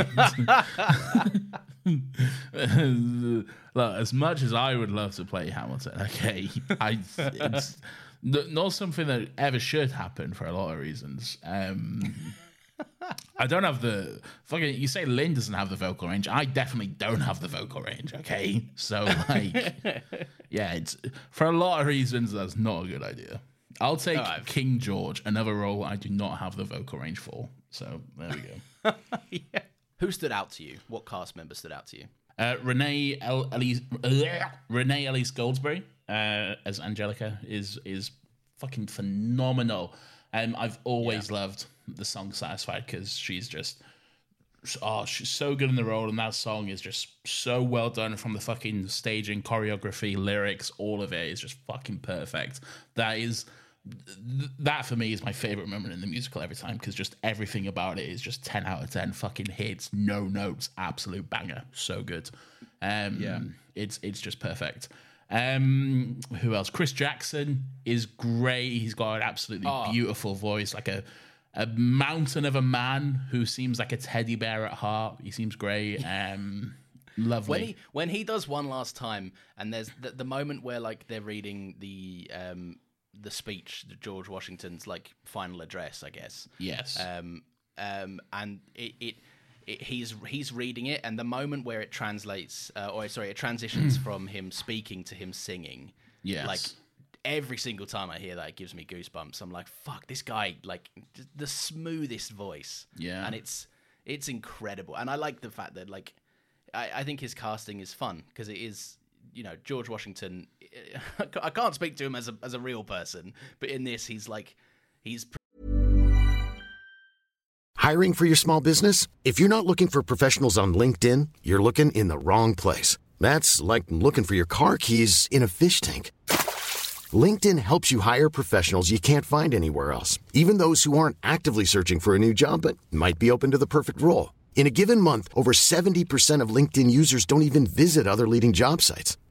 Look, as much as I would love to play Hamilton, okay, I it's, not something that ever should happen for a lot of reasons. Um, I don't have the fucking. You say Lin doesn't have the vocal range. I definitely don't have the vocal range. Okay, so like, yeah, it's for a lot of reasons that's not a good idea. I'll take Alright. King George, another role I do not have the vocal range for. So there we go. yeah. Who stood out to you? What cast member stood out to you? Uh, Renee El- Elise uh, Renee Elise Goldsberry uh, as Angelica is is fucking phenomenal. Um, I've always loved the song "Satisfied" because she's just oh she's so good in the role, and that song is just so well done from the fucking staging, choreography, lyrics, all of it is just fucking perfect. That is th- that for me is my favorite moment in the musical every time because just everything about it is just 10 out of 10 fucking hits no notes absolute banger so good. Um yeah. it's it's just perfect. Um who else? Chris jackson is great. He's got an absolutely beautiful voice like a a mountain of a man who seems like a teddy bear at heart. He seems great um lovely. When he when he does one last time, and there's the, the moment where like they're reading the um the speech, the George Washington's like final address, I guess. yes Um um and it. it it, he's he's reading it, and the moment where it translates, uh, or sorry, it transitions from him speaking to him singing. Yes. like every single time I hear that, it gives me goosebumps. I'm like, fuck, this guy, like the smoothest voice. Yeah. and it's it's incredible, and I like the fact that like I, I think his casting is fun because it is. You know, George Washington. I can't speak to him as a as a real person, but in this, he's like, he's Hiring for your small business? If you're not looking for professionals on LinkedIn, you're looking in the wrong place. That's like looking for your car keys in a fish tank. LinkedIn helps you hire professionals you can't find anywhere else, even those who aren't actively searching for a new job but might be open to the perfect role. In a given month, over 70% of LinkedIn users don't even visit other leading job sites.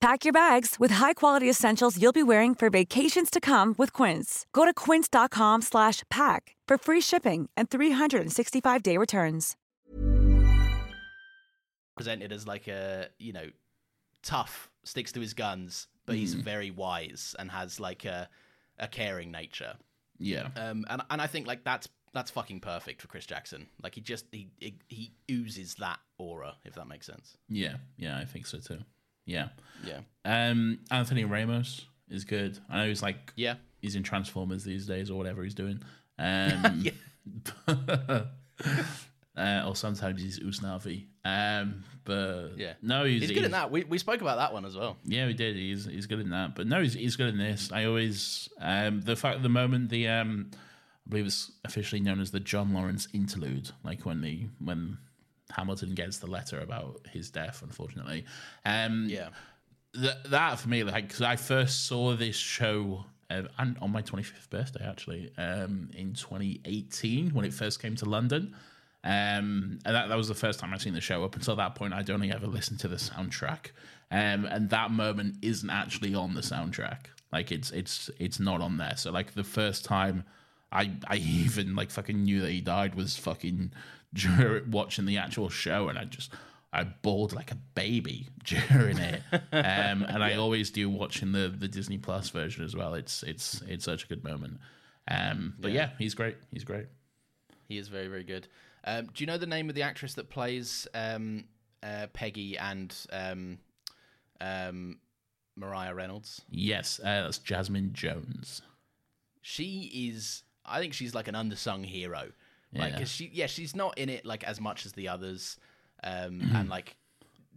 Pack your bags with high-quality essentials you'll be wearing for vacations to come with Quince. Go to quince.com slash pack for free shipping and 365-day returns. presented as like a you know tough sticks to his guns but he's very wise and has like a a caring nature. Yeah. Um and, and i think like that's that's fucking perfect for chris jackson. Like he just he he, he oozes that aura if that makes sense. Yeah. Yeah i think so too yeah yeah Um, Anthony Ramos is good. I know he's like yeah he's in Transformers these days or whatever he's doing. Um, uh, or sometimes he's Usnavi. Um, but yeah no, he's, he's good in that we, we spoke about that one as well Yeah, we did. He's he's good in that. But no, he's he's good in this. I always um the fact at the moment the um I believe it's officially known as the John Laurens interlude, like when the when Hamilton gets the letter about his death, unfortunately. Um yeah th- that for me, like, because I first saw this show uh, and on my 25th birthday, actually, um, in 2018 when it first came to London. Um, and that, that was the first time I've seen the show. Up until that point, I'd only ever listened to the soundtrack. Um, and that moment isn't actually on the soundtrack. Like it's it's it's not on there. So like the first time I I even like fucking knew that he died was fucking during watching the actual show, and I just I bawled like a baby during it. Um, and I always do watching the the Disney Plus version as well. It's it's it's such a good moment. Um, but yeah. he's great. He's great. he is very very good um do you know the name of the actress that plays um uh peggy and um um maria reynolds Yes, uh, that's Jasmine Jones. she is i think she's like an undersung hero like Yeah. 'cause she yeah she's not in it like as much as the others um Mm-hmm. and like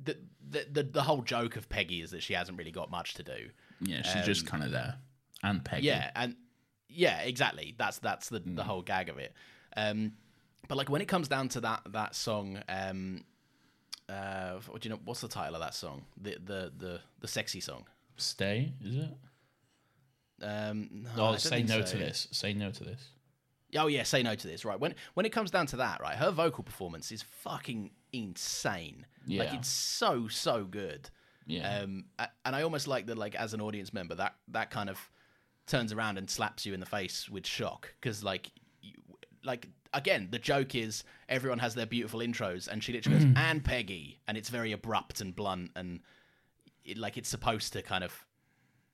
the, the the the whole joke of peggy is that she hasn't really got much to do Yeah, she's just kind of there. And Peggy. yeah and yeah exactly that's that's the Mm. the whole gag of it um but like when it comes down to that that song um uh what do you know what's the title of that song the the the the sexy song Stay, is it? Um, no, Oh, say no so. to this. Say no to this. Oh yeah, say no to this. Right when when it comes down to that, right, her vocal performance is fucking insane. Like Yeah. it's so so good. Yeah. Um, and I almost like that. Like as an audience member, that that kind of turns around and slaps you in the face with shock because like you, like again the joke is everyone has their beautiful intros and she literally goes and Peggy and it's very abrupt and blunt and it, like it's supposed to kind of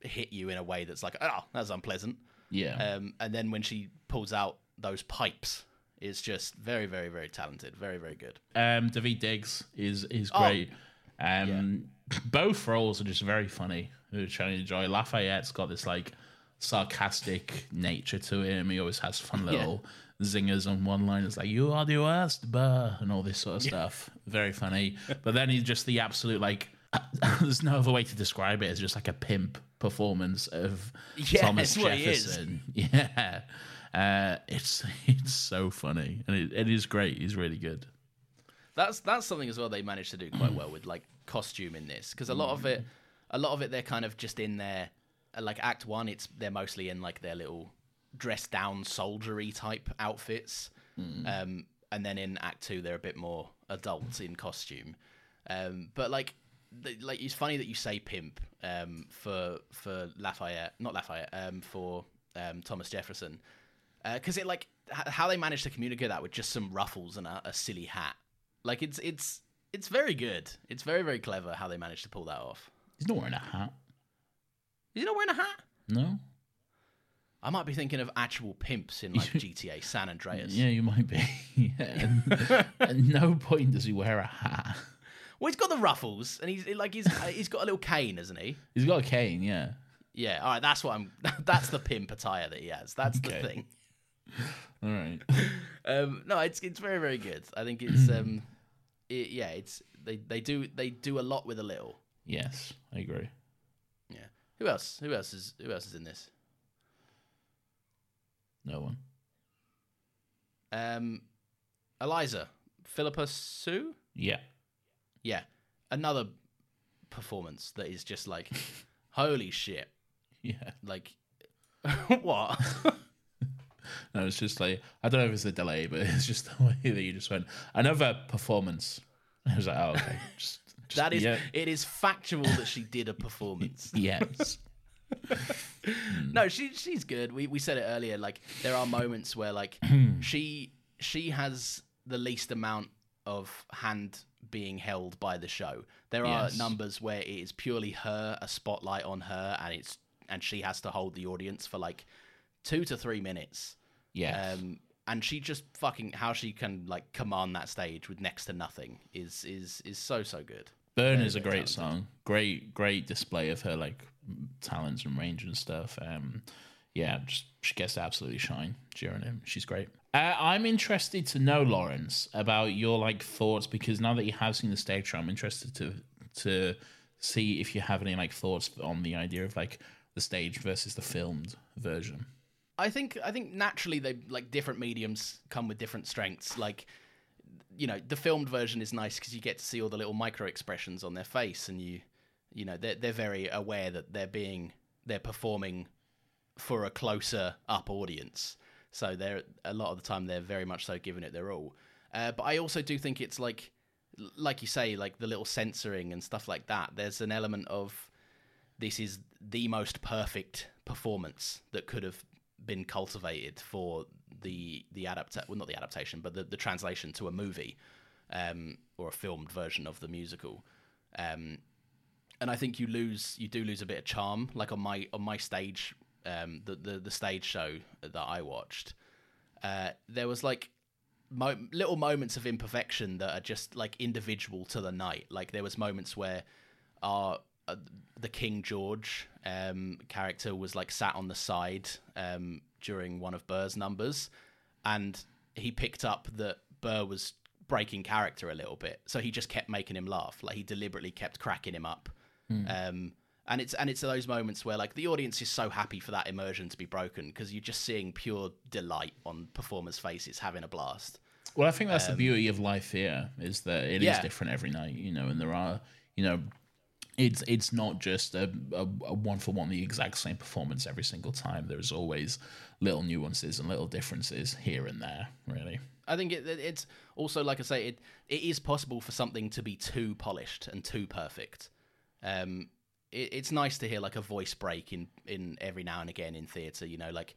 hit you in a way that's like oh that's unpleasant. Yeah. Um, and then when she pulls out those pipes, it's just very, very, very talented. Very, very good. Um, Daveed Diggs is is Oh. great. Um, both roles are just very funny, which I enjoy. Lafayette's got this like sarcastic nature to him. He always has fun little zingers on one line. It's like "You are the worst, bah, and all this sort of stuff. Very funny. But then he's just the absolute like. There's no other way to describe it. It's just like a pimp performance of Yeah, Thomas it's what he is. Jefferson. Yeah, uh, it's it's so funny and it, it is great. He's really good. That's that's something as well they managed to do quite well with like costume in this because a lot of it, a lot of it they're kind of just in their like Act One. It's they're mostly in like their little dressed down soldiery type outfits, um, and then in Act Two they're a bit more adult in costume. Um, but like, the, like it's funny that you say pimp um, for for Lafayette, not Lafayette, um, for um, Thomas Jefferson, Uh, because it like h- how they managed to communicate that with just some ruffles and a, a silly hat. Like it's it's it's very good. It's very very clever how they managed to pull that off. He's not wearing a hat. Is he not wearing a hat? No. I might be thinking of actual pimps in like GTA San Andreas. Yeah, you might be. yeah. And at no point does he wear a hat. Well, he's got the ruffles, and he's like he's uh, he's got a little cane, hasn't he? He's got a cane, yeah. Yeah. All right. That's what I'm. That's the pimp attire that he has. That's Okay. the thing. All right. Um, no, it's it's very very good. I think it's um, it, yeah, it's they they do they do a lot with a little. Yes, I agree. Yeah. Who else? Who else is who else is in this? No one. Um, Eliza, Phillipa Soo. Yeah. Yeah, another performance that is just like, holy shit! Yeah. Like, what? No, it's just like I don't know if it's the delay, but it's just the way that you just went another performance. I was like, oh okay. Just, just that is. yeah. It is factual that she did a performance. yes. no, she she's good. We we said it earlier. Like there are moments where like hmm. she she has the least amount of hand being held by the show. There Yes. are numbers where it is purely her, a spotlight on her, and it's and she has to hold the audience for like two to three minutes. Yeah. Um, and she just fucking how she can like command that stage with next to nothing is is is so so good. Burn Very, is a great song. Great, great display of her like talents and range and stuff. Um, yeah, just she gets to absolutely shine during it. She's great. Uh, I'm interested to know, Laurence, about your like thoughts because now that you have seen the stage show, I'm interested to to see if you have any like thoughts on the idea of like the stage versus the filmed version. I think I think naturally they like different mediums come with different strengths. Like you know, the filmed version is nice because you get to see all the little micro expressions on their face, and you you know they're they're very aware that they're being they're performing for a closer up audience. So they're a lot of the time they're very much so giving it their all. Uh, but I also do think it's like like you say, like the little censoring and stuff like that. There's an element of this is the most perfect performance that could have been cultivated for the the adapta- well not the adaptation but the, the translation to a movie um, or a filmed version of the musical um, and I think you lose you do lose a bit of charm like on my on my stage um, the, the the stage show that I watched uh, there was like mo- little moments of imperfection that are just like individual to the night. Like there was moments where our uh, the King George um, character was like sat on the side um, during one of Burr's numbers, and he picked up that Burr was breaking character a little bit, so he just kept making him laugh. Like he deliberately kept cracking him up. Um, and it's and it's those moments where like the audience is so happy for that immersion to be broken because you're just seeing pure delight on performers' faces, having a blast. Well, I think that's the beauty of life here is that it is yeah. different every night, you know, and there are, you know, it's it's not just a, a, a one for one the exact same performance every single time. There's always little nuances and little differences here and there. Really, I think it, it- it's also like I say, it it is possible for something to be too polished and too perfect. Um, it, it's nice to hear like a voice break in in every now and again in theatre. You know, like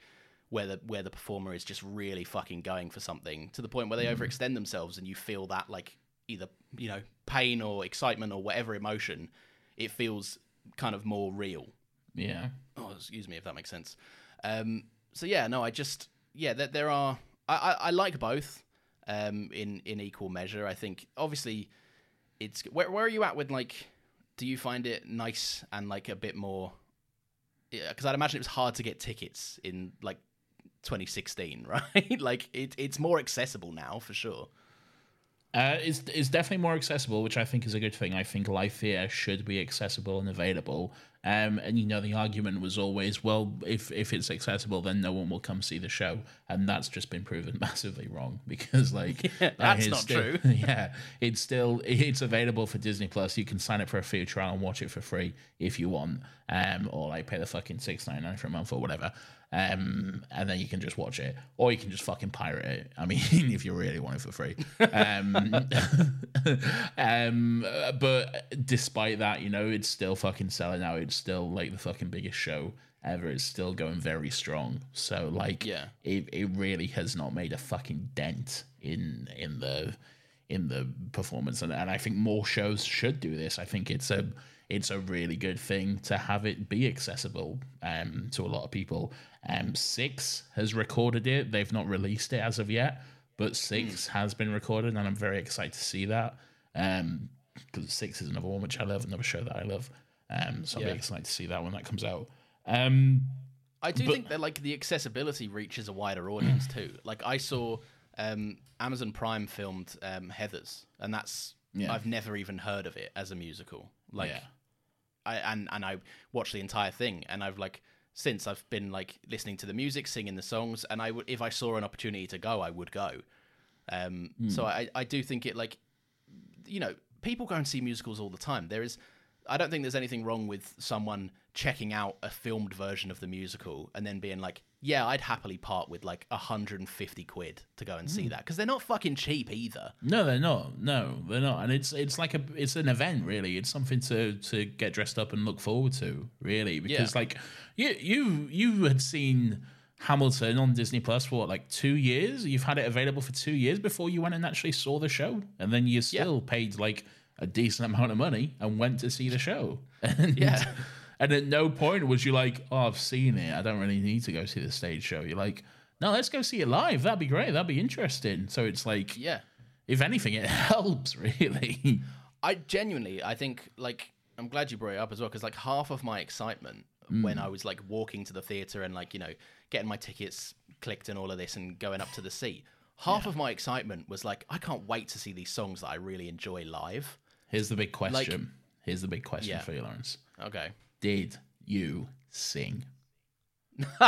where the where the performer is just really fucking going for something to the point where they overextend themselves, and you feel that like either you know pain or excitement or whatever emotion. It feels kind of more real. yeah. Oh, excuse me if that makes sense. Um, so yeah, no, I just yeah, there, there are. I, I, I like both um, in in equal measure. I think obviously it's where where are you at with like? Do you find it nice and like a bit more? Because I'd imagine it was hard to get tickets in like 2016, right? like it, it's more accessible now for sure. Uh, it's, it's definitely more accessible, which I think is a good thing. I think live theatre should be accessible and available. Um, and you know, the argument was always, well, if if it's accessible, then no one will come see the show, and that's just been proven massively wrong because, like, that that's is not still- true. Yeah, it's still it's available for Disney Plus. You can sign up for a free trial and watch it for free if you want, um, or like pay the fucking six ninety nine for a month or whatever. Um, and then you can just watch it, or you can just fucking pirate it. I mean, if you really want it for free. Um, um, but despite that, you know, it's still fucking selling out. It's still like the fucking biggest show ever. It's still going very strong. So like, Yeah. it, it really has not made a fucking dent in in the in the performance and, and I think more shows should do this. I think it's a it's a really good thing to have it be accessible um, to a lot of people. Um, Six has recorded it. They've not released it as of yet, but Six has been recorded, and I'm very excited to see that. Um, because Six is another one which I love, another show that I love. Um, so I'm very excited to see that when that comes out. Um, I do But- think that like the accessibility reaches a wider audience too. Like I saw um, Amazon Prime filmed um, Heathers, and that's Yeah. I've never even heard of it as a musical. Like, Yeah. I and and I watched the entire thing, and I've like since I've been like listening to the music, singing the songs, and I would if I saw an opportunity to go, I would go. Um, So I I do think it like you know, people go and see musicals all the time. There is, I don't think there's anything wrong with someone checking out a filmed version of the musical and then being like, yeah, I'd happily part with like 150 quid to go and see hmm. that because they're not fucking cheap either. No, they're not. No, they're not. And it's it's like a it's an event really. It's something to to get dressed up and look forward to really because Yeah. like you you you had seen Hamilton on Disney Plus for what like two years. You've had it available for two years before you went and actually saw the show, and then you still paid like a decent amount of money and went to see the show. And, Yeah. And at no point was you like, oh, I've seen it. I don't really need to go see the stage show. You're like, no, let's go see it live. That'd be great. That'd be interesting. So it's like, Yeah. if anything, it helps really. I genuinely, I think, like, I'm glad you brought it up as well because, like, half of my excitement mm. when I was like walking to the theater and like you know getting my tickets clicked and all of this and going up to the seat, half of my excitement was like, I can't wait to see these songs that I really enjoy live. Here's the big question. Here's the big question Yeah. for you, Laurence. Okay. Did you sing?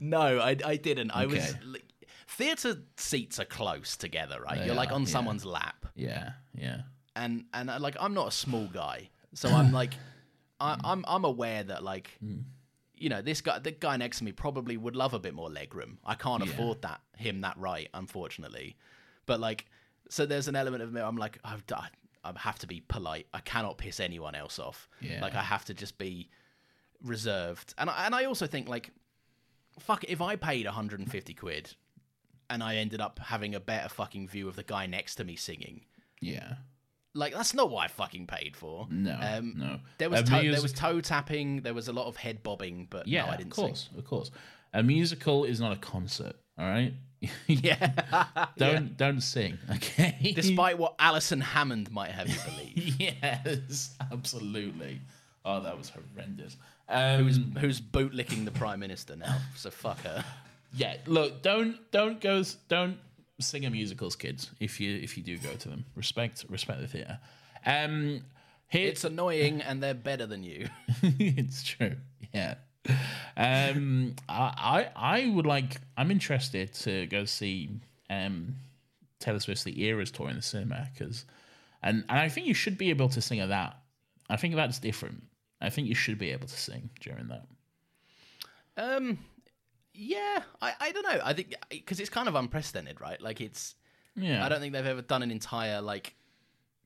no, I, I didn't. I was. Like, theater seats are close together, right? They You're like are, on yeah. someone's lap, Yeah, yeah. and and uh, like I'm not a small guy, so I'm like, I, I'm I'm aware that like, you know, this guy, the guy next to me probably would love a bit more legroom. I can't Yeah. afford that him that right, unfortunately. But like, so there's an element of me. I'm like, I've done. I have to be polite. I cannot piss anyone else off. Yeah. Like I have to just be reserved. And I, and I also think like, fuck, if I paid 150 quid and I ended up having a better fucking view of the guy next to me singing, Yeah. like that's not what I fucking paid for. No, um, no. There was toe, there was toe tapping. There was a lot of head bobbing, but Yeah, no, I didn't of course, of course. A musical is not a concert, all right? Yeah, don't don't sing, okay? despite what Alison Hammond might have you believe. yes, absolutely. Oh, that was horrendous. Um, who's who's bootlicking the prime minister now? So fuck her. yeah, look, don't don't go don't sing a musicals, kids. If you if you do go to them, respect respect the theatre. Um, here, It's annoying, and they're better than you. it's true. Yeah. Um, I, I I would like. I'm interested to go see um Taylor Swift's The Eras tour in the cinema because, and and I think you should be able to sing at that. I think that's different. I think you should be able to sing during that. Um, yeah, I, I don't know. I think because it's kind of unprecedented, right? Like it's. Yeah. I don't think they've ever done an entire like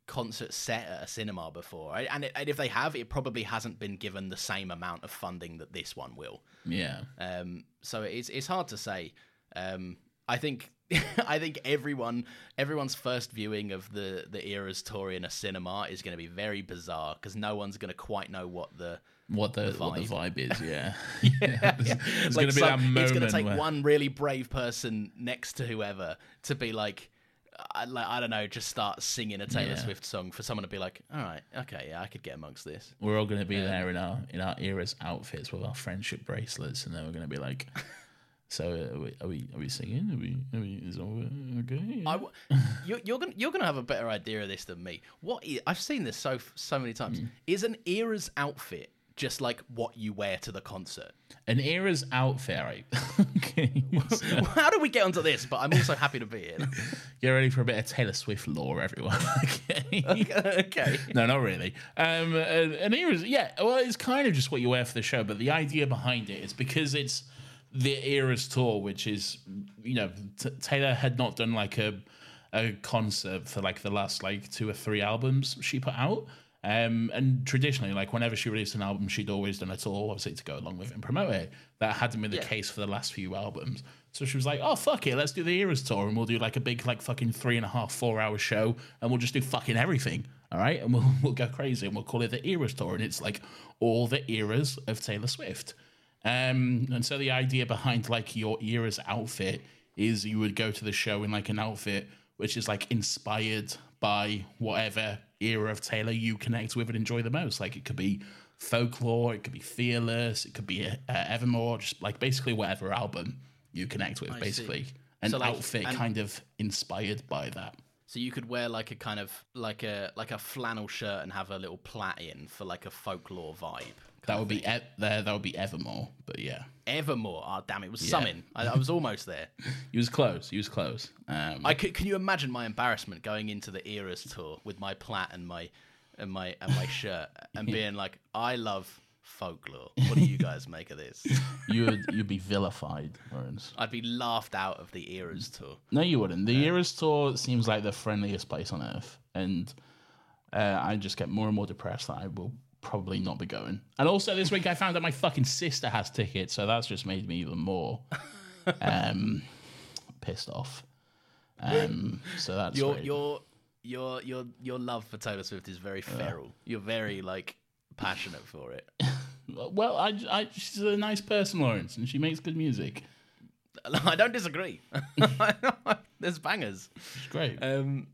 concert set at a cinema before, and, it, and if they have, it probably hasn't been given the same amount of funding that this one will. Yeah. Um, so it's it's hard to say. Um, I think I think everyone everyone's first viewing of the the Eras tour in a cinema is going to be very bizarre because no one's going to quite know what the What the, The what the vibe. is, yeah. yeah. There's, there's Like gonna be some- that moment it's going to take where- one really brave person next to whoever to be like, I, like, I don't know, just start singing a Taylor Yeah. Swift song for someone to be like, all right, okay, yeah, I could get amongst this. We're all going to be there in our in our era's outfits with our friendship bracelets, and then we're going to be like, "So uh, are we are we, are we singing? Are we, are we is all okay?" I w- you're, you're gonna you're gonna have a better idea of this than me. What i- I've seen this so so many times Hmm. is an era's outfit just like what you wear to the concert. An era's outfit, right? okay. so How do we get onto this? But I'm also happy to be here. get ready for a bit of Taylor Swift lore, everyone. okay. okay. No, not really. Um, uh, an era's, yeah. Well, it's kind of just what you wear for the show, but the idea behind it is because it's the era's tour, which is, you know, t- Taylor had not done like a a concert for like the last like two or three albums she put out. Um, and traditionally, like whenever she released an album, she'd always done a tour, obviously to go along with it and promote it. That hadn't been the case for the last few albums. So she was like, "Oh fuck it, let's do the Eras tour, and we'll do like a big, like fucking three and a half, four hour show, and we'll just do fucking everything, all right? And we'll we'll go crazy, and we'll call it the Eras tour, and it's like all the eras of Taylor Swift. Um, and so the idea behind like your era's outfit is you would go to the show in like an outfit which is like inspired by whatever era of Taylor you connect with and enjoy the most. Like it could be folklore, it could be fearless, it could be uh, Evermore, just like basically whatever album you connect with, I see. basically. An So, like, outfit and- kind of inspired by that. So you could wear like a kind of like a like a flannel shirt and have a little plait in for like a folklore vibe. That would be e- there. That would be Evermore, but yeah, Evermore. Oh damn, it was Yeah. summon. I, I was almost there. he was close. He was close. Um, I could, can you imagine my embarrassment going into the Eras tour with my plat and my and my and my shirt and being like, I love folklore. What do you guys make of this? you would you'd be vilified, Laurence. I'd be laughed out of the Eras tour. No, you wouldn't. The Eras tour seems like the friendliest place on earth, and uh, I just get more and more depressed that I will probably not be going. And also, this week I found out my fucking sister has tickets, so that's just made me even more um, pissed off. Um, so that's Your your your your your love for Taylor Swift is very feral. You're very like passionate for it. well, I, I, she's a nice person, Laurence, and she makes good music. I don't disagree. There's bangers. It's great. Um,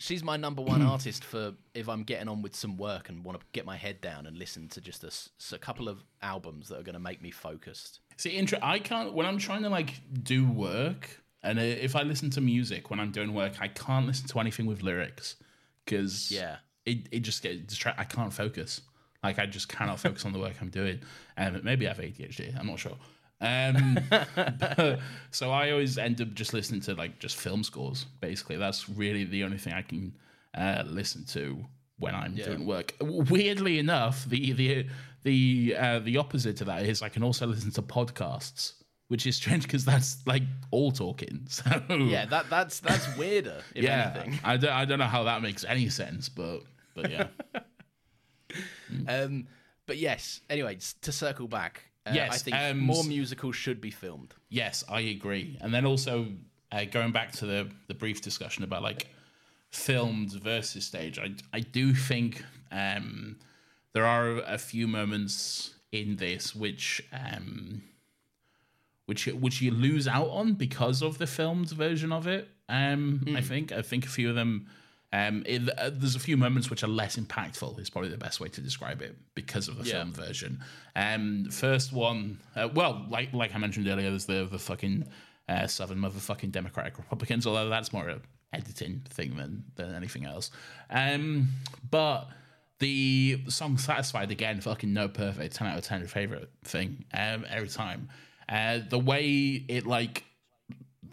she's my number one artist for if I'm getting on with some work and want to get my head down and listen to just a couple of albums that are going to make me focused. See, intro. I can't when I'm trying to like do work, and uh, if I listen to music when I'm doing work, I can't listen to anything with lyrics because Yeah. it it just gets distract. I can't focus. Like I just cannot focus on the work I'm doing. And maybe I have ADHD. I'm not sure. Um, but- so I always end up just listening to like just film scores. Basically, that's really the only thing I can uh, listen to when I'm doing work. Weirdly enough, the the the uh, the opposite to that is I can also listen to podcasts, which is strange because that's like all talking. So Yeah, that that's that's weirder. If yeah, anything. I don't I don't know how that makes any sense, but but yeah. Um, but yes. Anyway, to circle back, uh, Yes, I think um, more musicals should be filmed. Yes, I agree. And then also uh, going back to the the brief discussion about like filmed versus stage, I I do think um, there are a few moments in this which um, which which you lose out on because of the filmed version of it. Um, I think I think a few of them. Um, it, uh, there's a few moments which are less impactful. Is probably the best way to describe it because of the Yeah. film version. Um, first one, uh, well, like like I mentioned earlier, there's the the fucking uh, Southern motherfucking Democratic Republicans. Although that's more a editing thing than than anything else. Um, but the song "Satisfied" again, fucking no perfect, ten out of ten favorite thing um, every time. Uh, the way it like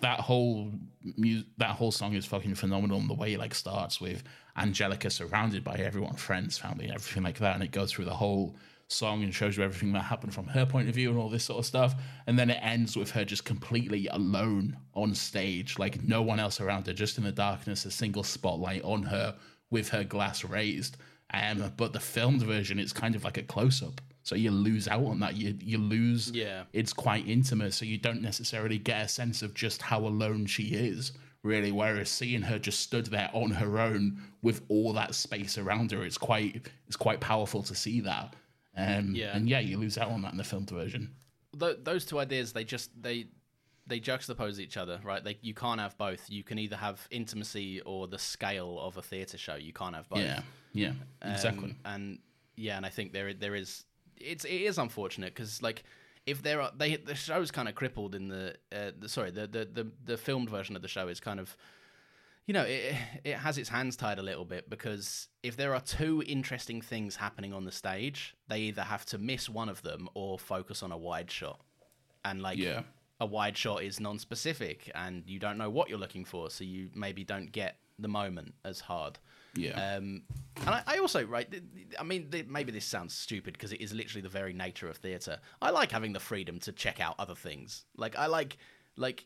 that whole mu- that whole song is fucking phenomenal. And the way it like starts with Angelica surrounded by everyone, friends, family, everything like that, and it goes through the whole song and shows you everything that happened from her point of view and all this sort of stuff. And then it ends with her just completely alone on stage, like no one else around her, just in the darkness, a single spotlight on her with her glass raised. Um, but the filmed version, it's kind of like a close up. So you lose out on that. You you lose. Yeah. It's quite intimate, so you don't necessarily get a sense of just how alone she is, really. Whereas seeing her just stood there on her own with all that space around her, it's quite it's quite powerful to see that. Um, Yeah. And yeah, you lose out on that in the filmed version. Th- those two ideas, they just they they juxtapose each other, right? Like you can't have both. You can either have intimacy or the scale of a theatre show. You can't have both. Yeah. Yeah. Um, Exactly. and yeah, and I think there there is it's it is unfortunate because like if there are they the show's kind of crippled in the, uh, the sorry the, the the the filmed version of the show is kind of you know it it has its hands tied a little bit because if there are two interesting things happening on the stage they either have to miss one of them or focus on a wide shot and like Yeah. a wide shot is non-specific and you don't know what you're looking for so you maybe don't get the moment as hard Yeah. um, and I, I also, right, I mean, maybe this sounds stupid because it is literally the very nature of theatre. I like having the freedom to check out other things. Like, I like, like,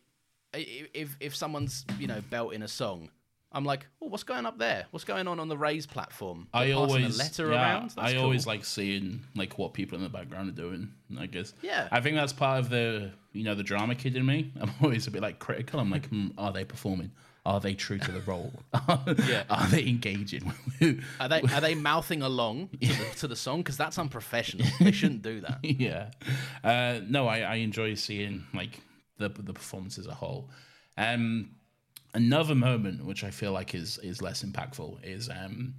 if if someone's you know belting a song, I'm like, oh, what's going up there? What's going on on the raised platform? They're I always a letter yeah, around. That's I cool. always like seeing like what people in the background are doing. I guess. Yeah. I think that's part of the you know the drama kid in me. I'm always a bit like critical. I'm like, hmm, are they performing? Are they true to the role? Yeah. Are they engaging? Are they are they mouthing along to the, to the song? Because that's unprofessional. They shouldn't do that. yeah. Uh, no, I, I enjoy seeing like the the performance as a whole. Um, another moment which I feel like is is less impactful is um,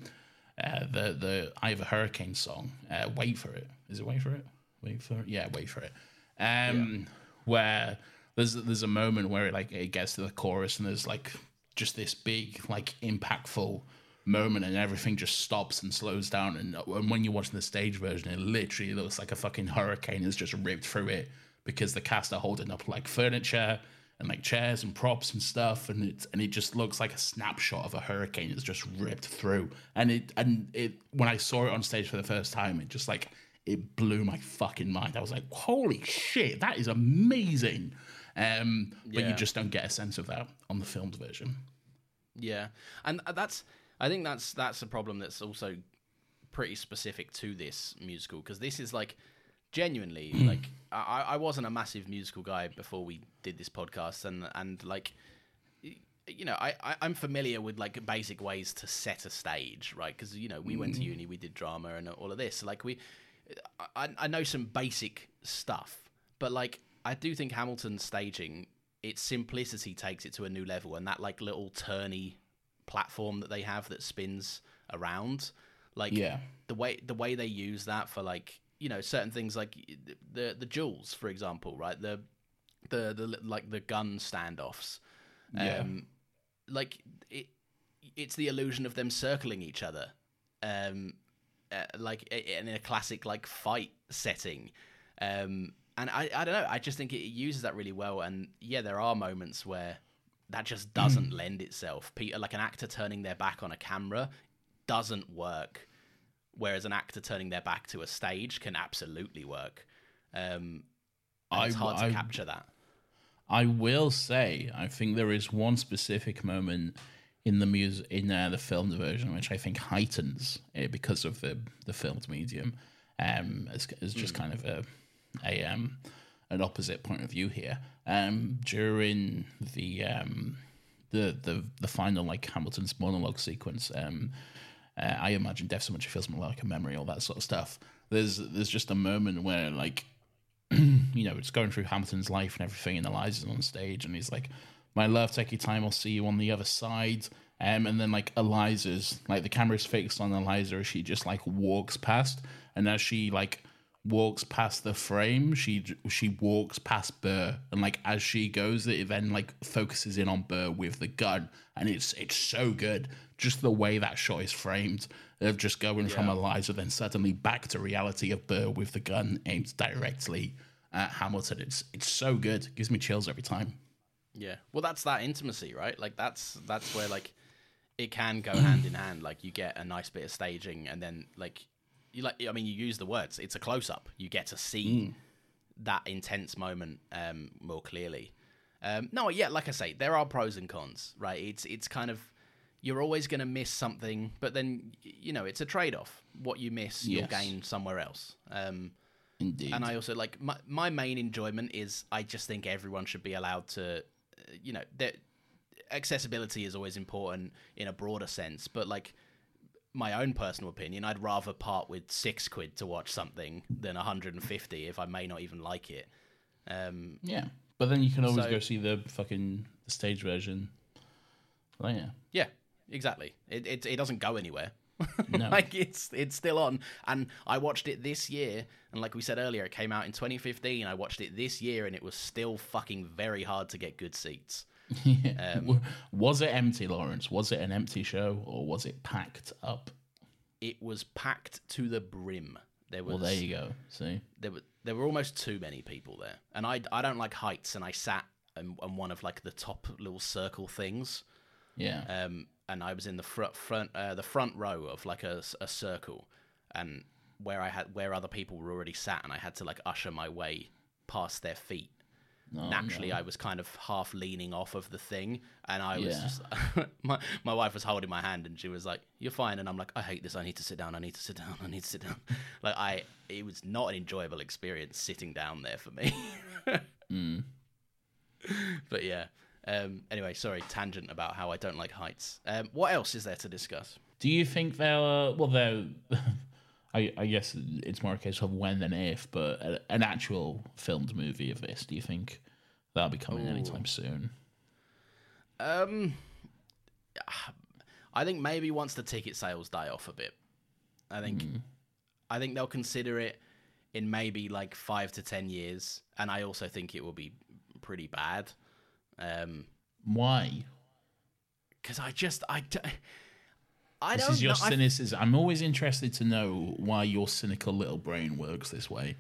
uh, the the I have a hurricane song. Uh, Wait for it. Is it wait for it? Wait for it. Yeah, wait for it. Um, where there's there's a moment where it like it gets to the chorus and there's like just this big like impactful moment and everything just stops and slows down. And, uh, and when you're watching the stage version it literally looks like a fucking hurricane has just ripped through it because the cast are holding up like furniture and like chairs and props and stuff and it and it just looks like a snapshot of a hurricane that's just ripped through. And it and it when I saw it on stage for the first time it just like it blew my fucking mind. I was like holy shit that is amazing um but you just don't get a sense of that on the filmed version. Yeah, and that's I think that's that's a problem that's also pretty specific to this musical because this is like genuinely like I, I wasn't a massive musical guy before we did this podcast and and like you know I, I I'm familiar with like basic ways to set a stage right? Because you know we went to uni we did drama and all of this. Like we I, I know some basic stuff but like I do think Hamilton's staging its simplicity takes it to a new level and that like little turny platform that they have that spins around like Yeah. the way the way they use that for like you know certain things like the the duels for example right the the the like the gun standoffs Yeah. um like it it's the illusion of them circling each other um uh, like in a classic like fight setting um and I, I don't know i just think it uses that really well. And yeah there are moments where that just doesn't lend itself. Peter like an actor turning their back on a camera doesn't work whereas an actor turning their back to a stage can absolutely work. Um and it's I- hard to I- capture that. I will say, I think there is one specific moment in the music in uh, the filmed version which I think heightens it because of the the filmed medium. Um, as, as just kind of a a um an opposite point of view here. Um, during the um the the the final like Hamilton's monologue sequence, um, uh, I imagine death so much it feels more like a memory, all that sort of stuff. There's there's just a moment where like you know, it's going through Hamilton's life and everything, and Eliza's on stage, and he's like, "My love, take your time. I'll see you on the other side." Um, and then like Eliza's, like the camera's fixed on Eliza as she just like walks past, and as she like walks past the frame, she she walks past Burr, and like as she goes, it then like focuses in on Burr with the gun, and it's it's so good. Just the way that shot is framed, of just going from Eliza, then suddenly back to reality of Burr with the gun aimed directly at Hamilton. It's it's so good. Gives me chills every time. Yeah. Well, that's that intimacy, right? Like that's that's where like it can go hand in hand. Like you get a nice bit of staging, and then like you like. I mean, you use the words. It's a close up. You get to see that intense moment um, more clearly. Um, no, yeah, like I say, there are pros and cons, right? It's it's kind of you're always going to miss something, but then you know it's a trade off. What you miss, you'll gain somewhere else. Um, Indeed. and I also like my my main enjoyment is I just think everyone should be allowed to, uh, you know, that accessibility is always important in a broader sense, but like my own personal opinion, I'd rather part with six quid to watch something than 150 if I may not even like it. Um, yeah, but then you can always So- go see the fucking the stage version later. yeah, exactly. It it, it doesn't go anywhere. No. like it's it's still on, and I watched it this year, and like we said earlier, it came out in 2015. I watched it this year, and it was still fucking very hard to get good seats. Yeah. Um, was it empty, Laurence? Was it an empty show or was it packed up? It was packed to the brim. There was Well, there you go. See, there were there were almost too many people there, and I I don't like heights, and I sat on, on one of like the top little circle things, yeah, um, and I was in the front front uh, the front row of like a, a circle, and where I had where other people were already sat, and I had to like usher my way past their feet. Oh, Naturally, no. I was kind of half leaning off of the thing, and I was Yeah. just my my wife was holding my hand, and she was like, "You're fine," and I'm like, "I hate this. I need to sit down. I need to sit down. I need to sit down." like I, it was not an enjoyable experience sitting down there for me. Mm. But yeah. Um, anyway, sorry, tangent about how I don't like heights. Um, what else is there to discuss? Do you think they'll? Well, they're. I, I guess it's more a case of when than if, but a, an actual filmed movie of this. Do you think that'll be coming anytime soon? Um, I think maybe once the ticket sales die off a bit, I think I think they'll consider it in maybe like five to ten years, and I also think it will be pretty bad. Um, Why? because I just I. d- I This don't is your know. I cynicism. I'm always interested to know why your cynical little brain works this way.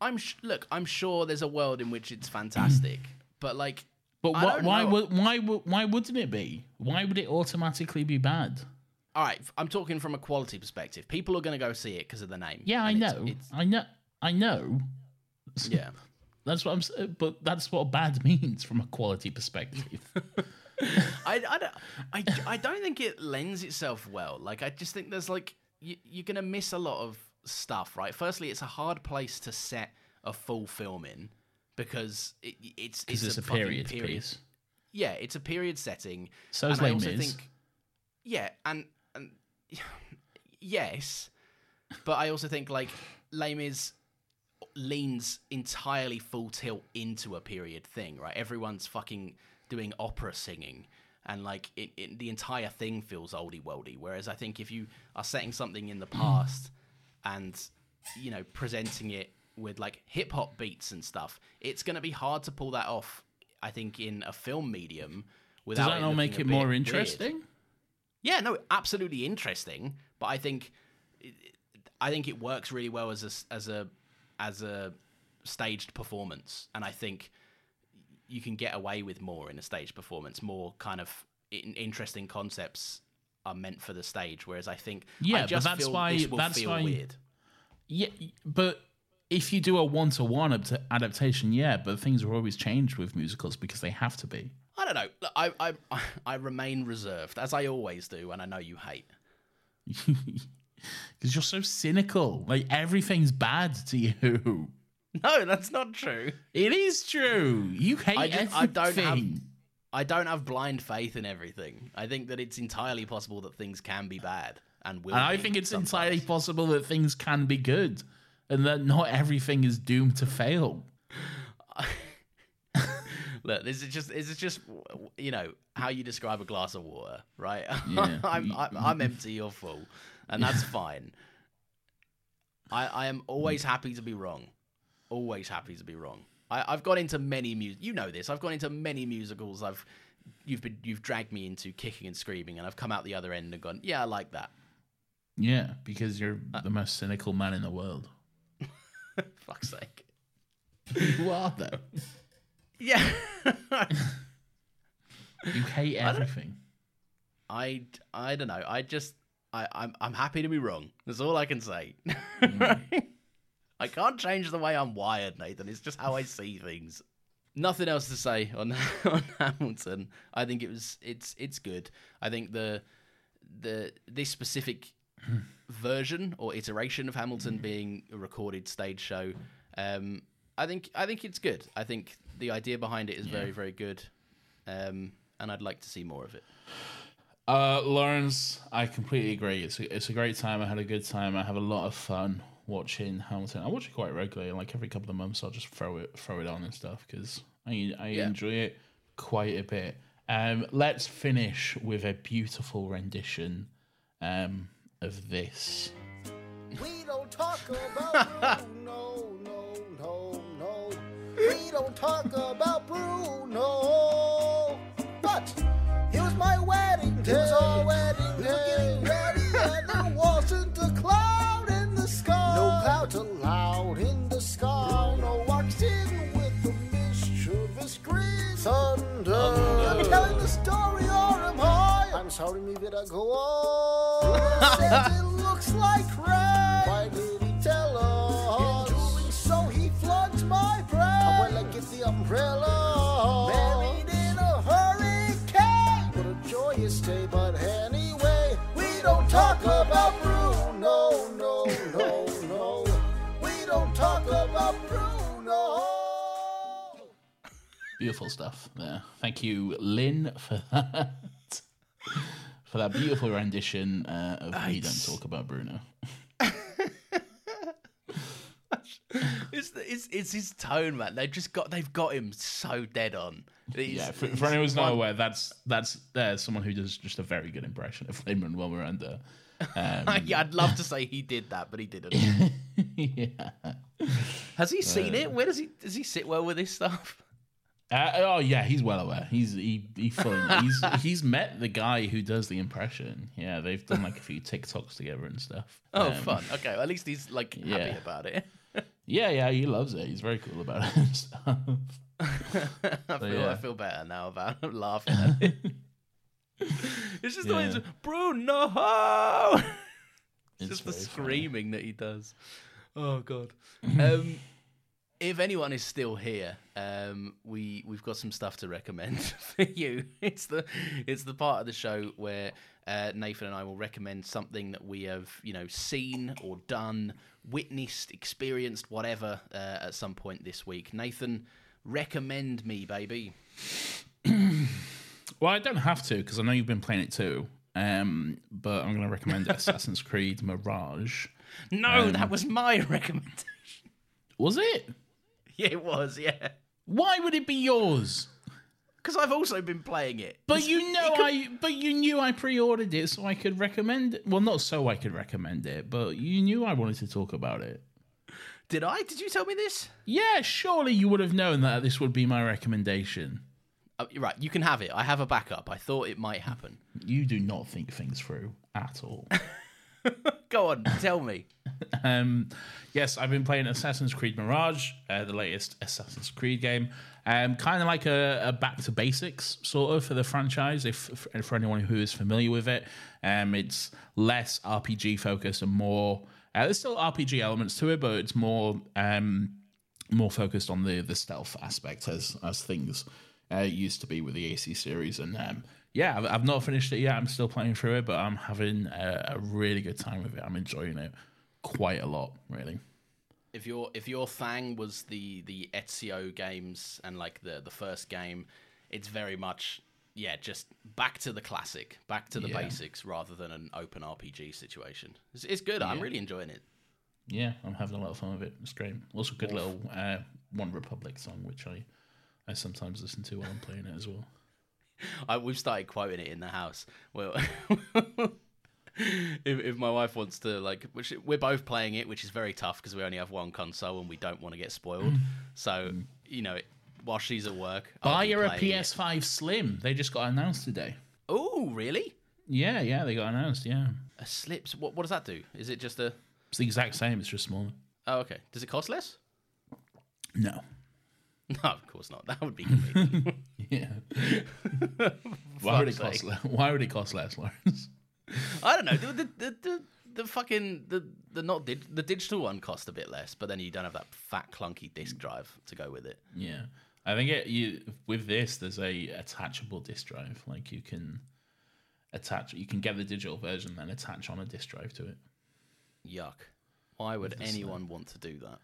I'm sh- look. I'm sure there's a world in which it's fantastic, mm. but like, But I don't why know. would why would why wouldn't it be? Why would it automatically be bad? all right, I'm talking from a quality perspective. People are going to go see it because of the name. Yeah, I and it's- know. It's, I know. I know. yeah. That's what I'm. s- But that's what bad means from a quality perspective. I, I, don't, I, I don't think it lends itself well. Like, I just think there's like, you, you're going to miss a lot of stuff, right? Firstly, it's a hard place to set a full film in because it, it's, Because it's, a, fucking period, piece. Yeah, it's a period setting. So is and I Les also Mis. think, yeah, and, and yes, but I also think like Les Mis leans entirely full tilt into a period thing, right? Everyone's fucking doing opera singing, and like it, it, the entire thing feels oldie worldy. Whereas I think if you are setting something in the hmm. past and you know presenting it with like hip hop beats and stuff, it's going to be hard to pull that off. I think in a film medium. Without Does that not make it more bit weird. interesting? Yeah, no, absolutely interesting. But I think, I think it works really well as a as a as a staged performance, and I think you can get away with more in a stage performance. More kind of in, interesting concepts are meant for the stage, whereas I think Yeah, I but that's feel why- that's why- weird. Yeah, but if you do a one to one adaptation, yeah, but things are always changed with musicals because they have to be. I don't know. Look, I I I remain reserved as I always do, and I know you hate. Because you're so cynical. Like everything's bad to you. No, that's not true. It is true. You hate I, just, I everything. don't have I don't have blind faith in everything. I think that it's entirely possible that things can be bad and will. and I think it's sometimes. entirely possible that things can be good, and that not everything is doomed to fail. Look, this is just this is just you know how you describe a glass of water, right? Yeah. I'm, I'm I'm empty, you're full, and that's fine. I I am always happy to be wrong, always happy to be wrong. I, I've gone into many mu- you know this. I've gone into many musicals. I've you've been you've dragged me into kicking and screaming, and I've come out the other end and gone, yeah, I like that. Yeah, because you're Uh, the most cynical man in the world. Fuck's sake. You are though. Yeah. You hate everything. I I don't know. I just I I'm I'm happy to be wrong. That's all I can say. I can't change the way I'm wired, Nathan. It's just how I see things. Nothing else to say on on Hamilton. I think it was it's it's good. I think the the this specific version or iteration of Hamilton being a recorded stage show, um, I think I think it's good. I think the idea behind it is very very good, um, and I'd like to see more of it. Uh, Laurence, I completely agree. It's a, it's a great time. I had a good time. I have a lot of fun watching Hamilton. I watch it quite regularly. Like every couple of months, I'll just throw it throw it on and stuff because I I Yeah. enjoy it quite a bit. Um, let's finish with a beautiful rendition um, of this. We don't talk about Bruno, no, no, no. We don't talk about Bruno. But it was my wedding day. It was our wedding clouds allowed in the sky. No walks in with the mischievous green thunder. I telling the story or am I? I'm sorry, maybe I go on. It looks like rain. Why did he tell us? In doing so, he floods my brain. Well, I get the umbrella. Beautiful stuff there. Thank you, Lin, for that. For that beautiful rendition uh, of We Don't Talk About Bruno. It's, the- it's it's his tone, man. They've just got they've got him so dead on. He's- Yeah, for, for anyone who's not aware, that's that's uh, someone who does just a very good impression of Lin Manuel Miranda. Um, yeah, I'd love to say he did that, but he didn't. yeah. Has he seen it? Where does he does he sit well with this stuff? Uh, oh yeah, he's well aware. He's he he fully, he's he's met the guy who does the impression. Yeah, they've done like a few TikToks together and stuff. Oh, Um, fun. Okay, well, at least he's like happy yeah. about it. Yeah, yeah, he loves it. He's very cool about it and stuff. I feel yeah. I feel better now about laughing at it. it's just the way it's Bruno. It's, It's just the very funny. screaming that he does. Oh god. um, if anyone is still here, um, we we've got some stuff to recommend for you. It's the it's the part of the show where uh, Nathan and I will recommend something that we have you know seen or done, witnessed, experienced, whatever uh, at some point this week. Nathan, recommend me, baby. Well, I don't have to because I know you've been playing it too. Um, but I'm going to recommend Assassin's Creed Mirage. No, Um, that was my recommendation. Was it? Yeah, it was. Yeah, Why would it be yours? because I've also been playing it. But you know, could- I but you knew I pre-ordered it so I could recommend it. Well, not so I could recommend it, but you knew I wanted to talk about it. Did I? Did you tell me this? Yeah, surely you would have known that this would be my recommendation. Uh, you're right. You can have it. I have a backup. I thought it might happen. You do not think things through at all. Go on, tell me. Um, yes, I've been playing Assassin's Creed Mirage, uh, the latest Assassin's Creed game. Um, kind of like a, a back to basics sort of for the franchise. If, for anyone who is familiar with it, um, it's less RPG focused and more. Uh, there's still RPG elements to it, but it's more um, more focused on the the stealth aspect as as things uh, used to be with the AC series. And um, yeah, I've, I've not finished it yet. I'm still playing through it, but I'm having a, a really good time with it. I'm enjoying it quite a lot, really. If your if your thing was the the Ezio games and like the the first game, it's very much yeah, just back to the classic, back to the Yeah. basics rather than an open RPG situation. It's, it's good. I'm really enjoying it. Yeah, I'm having a lot of fun with it. It's great. Also, a good little uh, One Republic song, which I I sometimes listen to while I'm playing it as well. I, we've started quoting it in the house. Well, if, if my wife wants to, like, which we're both playing it, which is very tough because we only have one console and we don't want to get spoiled. Mm. so, mm. you know, while she's at work, I'll Buy be her a playing it. PS5 Slim. They just got announced today. Oh, really? Yeah, yeah, they got announced. Yeah, A slips? What, what does that do? Is it just a? it's the exact same. It's just smaller. Oh, okay. Does it cost less? No, No, of course not. That would be convenient. Yeah. why would it fuck's cost? sake. le- Why would it cost less, Laurence? I don't know. The the, the, the, fucking the the not dig, the digital one cost a bit less, but then you don't have that fat clunky disk drive to go with it. Yeah, I think it, you with this there's a attachable disk drive. Like you can attach, you can get the digital version, then attach on a disk drive to it, Yuck. Why would anyone want to do that?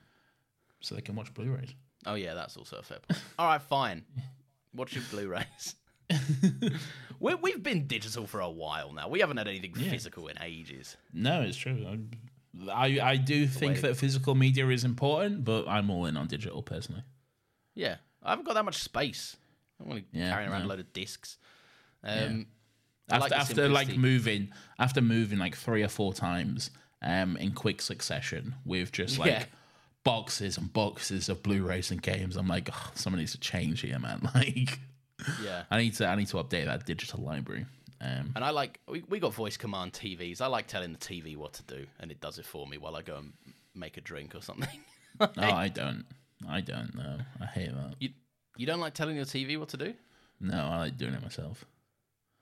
so they can watch Blu-rays. Oh yeah, that's also a fair point. All right, fine. Watch your Blu-rays. we, we've been digital for a while now. We haven't had anything Yeah. physical in ages. No, it's true. I I, I do think that physical media is important, but I'm all in on digital personally. Yeah, I haven't got that much space. I'm only Yeah, carrying around no. a load of discs. Um, I After like after like moving after moving like three or four times um in quick succession with just like Yeah. boxes and boxes of Blu-rays and games, I'm like, oh, someone needs to change here, man. Like Yeah. I need to I need to update that digital library. Um And I like we, we got voice command TVs. I like telling the TV what to do, and it does it for me while I go and make a drink or something. no, I don't. I don't know. I hate that. you you don't like telling your TV what to do? No, I like doing it myself.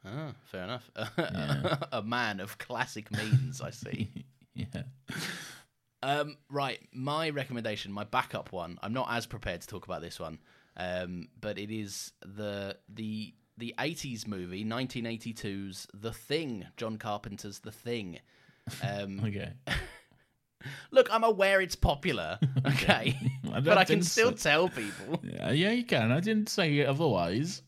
Ah, fair enough. a man of classic means, I see. Yeah. Um, right, my recommendation, my backup one. I'm not as prepared to talk about this one, um, but it is the the the 80s movie, 1982's The Thing, John Carpenter's The Thing. Um, Okay. look, I'm aware it's popular, okay, I but I can still say- tell people. Yeah, yeah, you can. I didn't say it otherwise.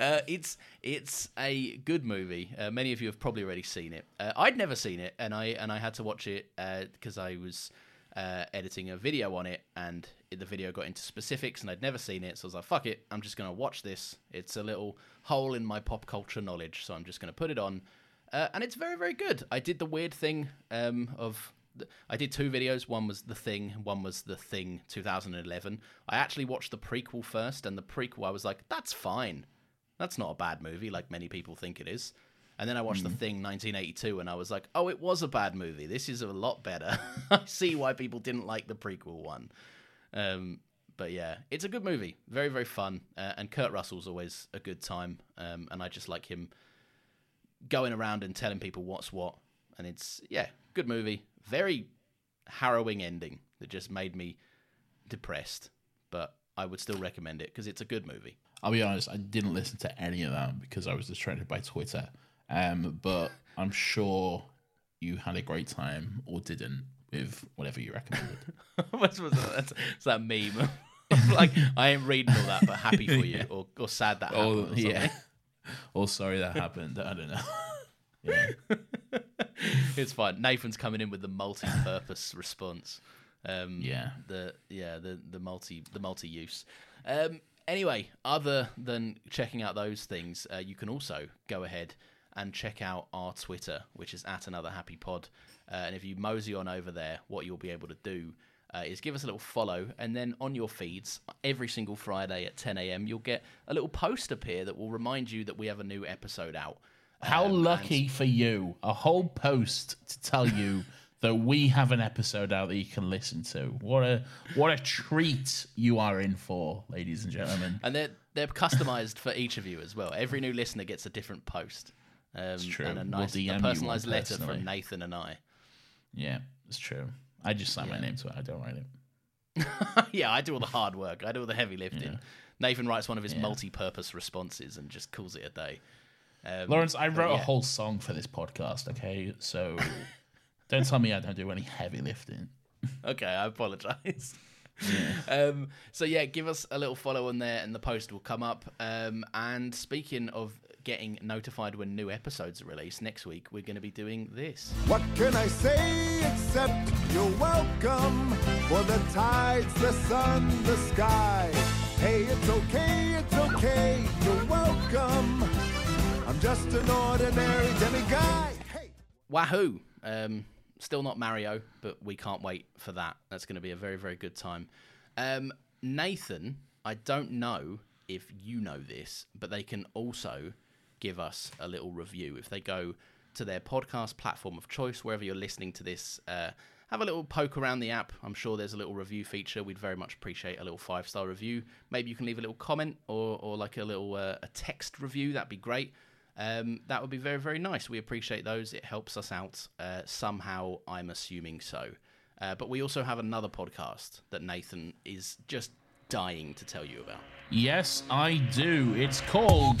Uh, it's it's a good movie. Uh, many of you have probably already seen it. Uh, I'd never seen it, and I and I had to watch it because I was uh, editing a video on it, and the video got into specifics, and I'd never seen it. So I was like, "Fuck it, I'm just gonna watch this." It's a little hole in my pop culture knowledge, so I'm just gonna put it on, uh, and it's very very good. I did the weird thing um, of. I did two videos. One was The Thing, one was The Thing 2011. I actually watched the prequel first, and the prequel I was like, that's fine. That's not a bad movie, like many people think it is. And then I watched The Thing 1982, and I was like, oh, it was a bad movie. This is a lot better. I see why people didn't like the prequel one. Um, but yeah, it's a good movie. Very, very fun. Uh, and Kurt Russell's always a good time. Um, and I just like him going around and telling people what's what. And it's, yeah, good movie. Very harrowing ending that just made me depressed. But I would still recommend it because it's a good movie. I'll be honest, I didn't listen to any of that because I was distracted by Twitter. Um, but I'm sure you had a great time or didn't with whatever you recommended. What's, what's that? That's, it's that meme. like, I ain't reading all that, but happy for you, or, or sad that happened. oh, or something. yeah. Or sorry that happened. I don't know. yeah. it's fine. Nathan's coming in with the multi-purpose response. Um, Yeah. The yeah the the multi the multi-use. Um, anyway, other than checking out those things, uh, you can also go ahead and check out our Twitter, which is at another happy pod. Uh, and if you mosey on over there, what you'll be able to do uh, is give us a little follow, and then on your feeds every single Friday at 10 a.m. you'll get a little post appear that will remind you that we have a new episode out. How Um, and- lucky for you. A whole post to tell you that we have an episode out that you can listen to. What a what a treat you are in for, ladies and gentlemen. and they're they're customized for each of you as well. Every new listener gets a different post. Um, true. And a We'll nice, DM a personalized letter from Nathan and I. Yeah, it's true. I just sign my name to it. I don't write it. yeah, I do all the hard work. I do all the heavy lifting. Nathan writes one of his multi-purpose responses and just calls it a day. Um, Laurence, I wrote a whole song for this podcast, okay? So don't tell me I don't do any heavy lifting. Okay, I apologize. Um, so yeah, give us a little follow on there, and the post will come up. Um, and speaking of getting notified when new episodes are released, next week we're going to be doing this. What can I say except you're welcome for the tides, the sun, the sky? Hey, it's okay, it's okay, you're welcome. I'm just an ordinary demiguy. Hey. Wahoo! Um, still not Mario, but we can't wait for that. That's going to be a very, very good time. Um, Nathan, I don't know if you know this, but they can also give us a little review if they go to their podcast platform of choice, wherever you're listening to this. Uh, have a little poke around the app. I'm sure there's a little review feature. We'd very much appreciate a little five star review. Maybe you can leave a little comment or, or like a little uh, a text review. That'd be great. Um, that would be very, very nice. We appreciate those. It helps us out uh, somehow, I'm assuming so. Uh, but we also have another podcast that Nathan is just dying to tell you about. Yes, I do. It's called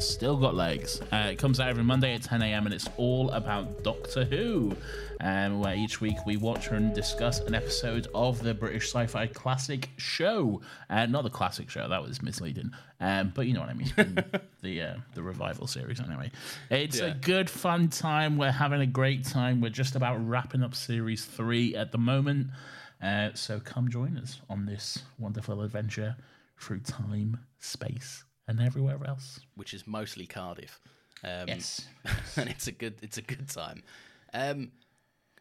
Still Got Legs. Uh, it comes out every Monday at 10 a.m. and it's all about Doctor Who, um, where each week we watch and discuss an episode of the British sci fi classic show. Uh, not the classic show, that was misleading, um, but you know what I mean. the uh, the revival series, anyway. It's a good, fun time. We're having a great time. We're just about wrapping up series three at the moment. Uh, so come join us on this wonderful adventure through time, space, and everywhere else. which is mostly Cardiff. Um, Yes. and it's a good it's a good time. Um,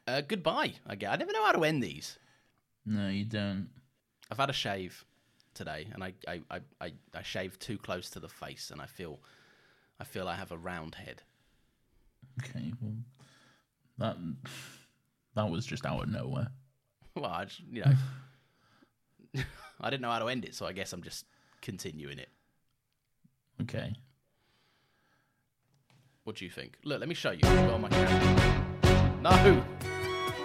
uh, goodbye. I guess. I never know how to end these. No, you don't. I've had a shave today, and I I, I, I, I shaved too close to the face, and I feel I feel I have a round head. Okay, well, that that was just out of nowhere. Well, I just, you know, I didn't know how to end it, so I guess I'm just continuing it. Okay. What do you think? Look, let me show you. On my. No.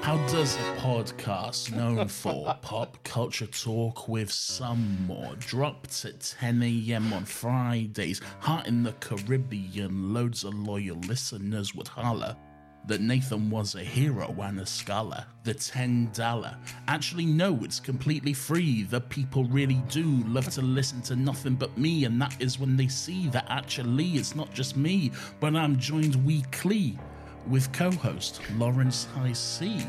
How does a podcast known for pop culture talk with some more dropped at 10 a.m. on Fridays, hot in the Caribbean, loads of loyal listeners would holler that Nathan was a hero and a scholar. The $10. Actually, no, it's completely free. The people really do love to listen to nothing but me, and that is when they see that actually it's not just me, but I'm joined weekly with co host Laurence Hisee.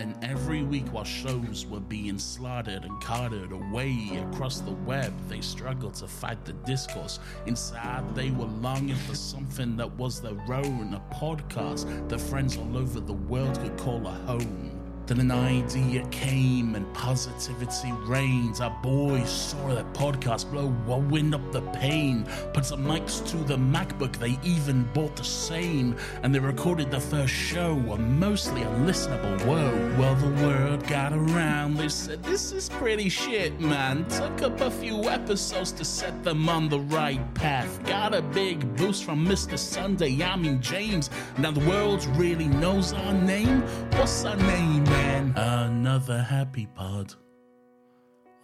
And every week, while shows were being slaughtered and carted away across the web, they struggled to fight the discourse. Inside, they were longing for something that was their own, a podcast that friends all over the world could call a home. Then an idea came and positivity reigns. Our boys saw that podcast blow wind up the pain. Put some mics to the MacBook, they even bought the same. And they recorded the first show, a mostly unlistenable woe. Well, the word got around, they said, This is pretty shit, man. Took up a few episodes to set them on the right path. Got a big boost from Mr. Sunday, I mean James. Now the world really knows our name. What's our name, man? Another happy pod.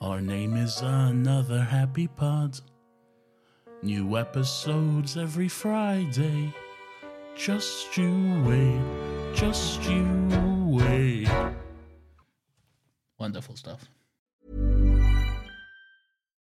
Our name is Another Happy Pod. New episodes every Friday. Just you wait, just you wait. Wonderful stuff.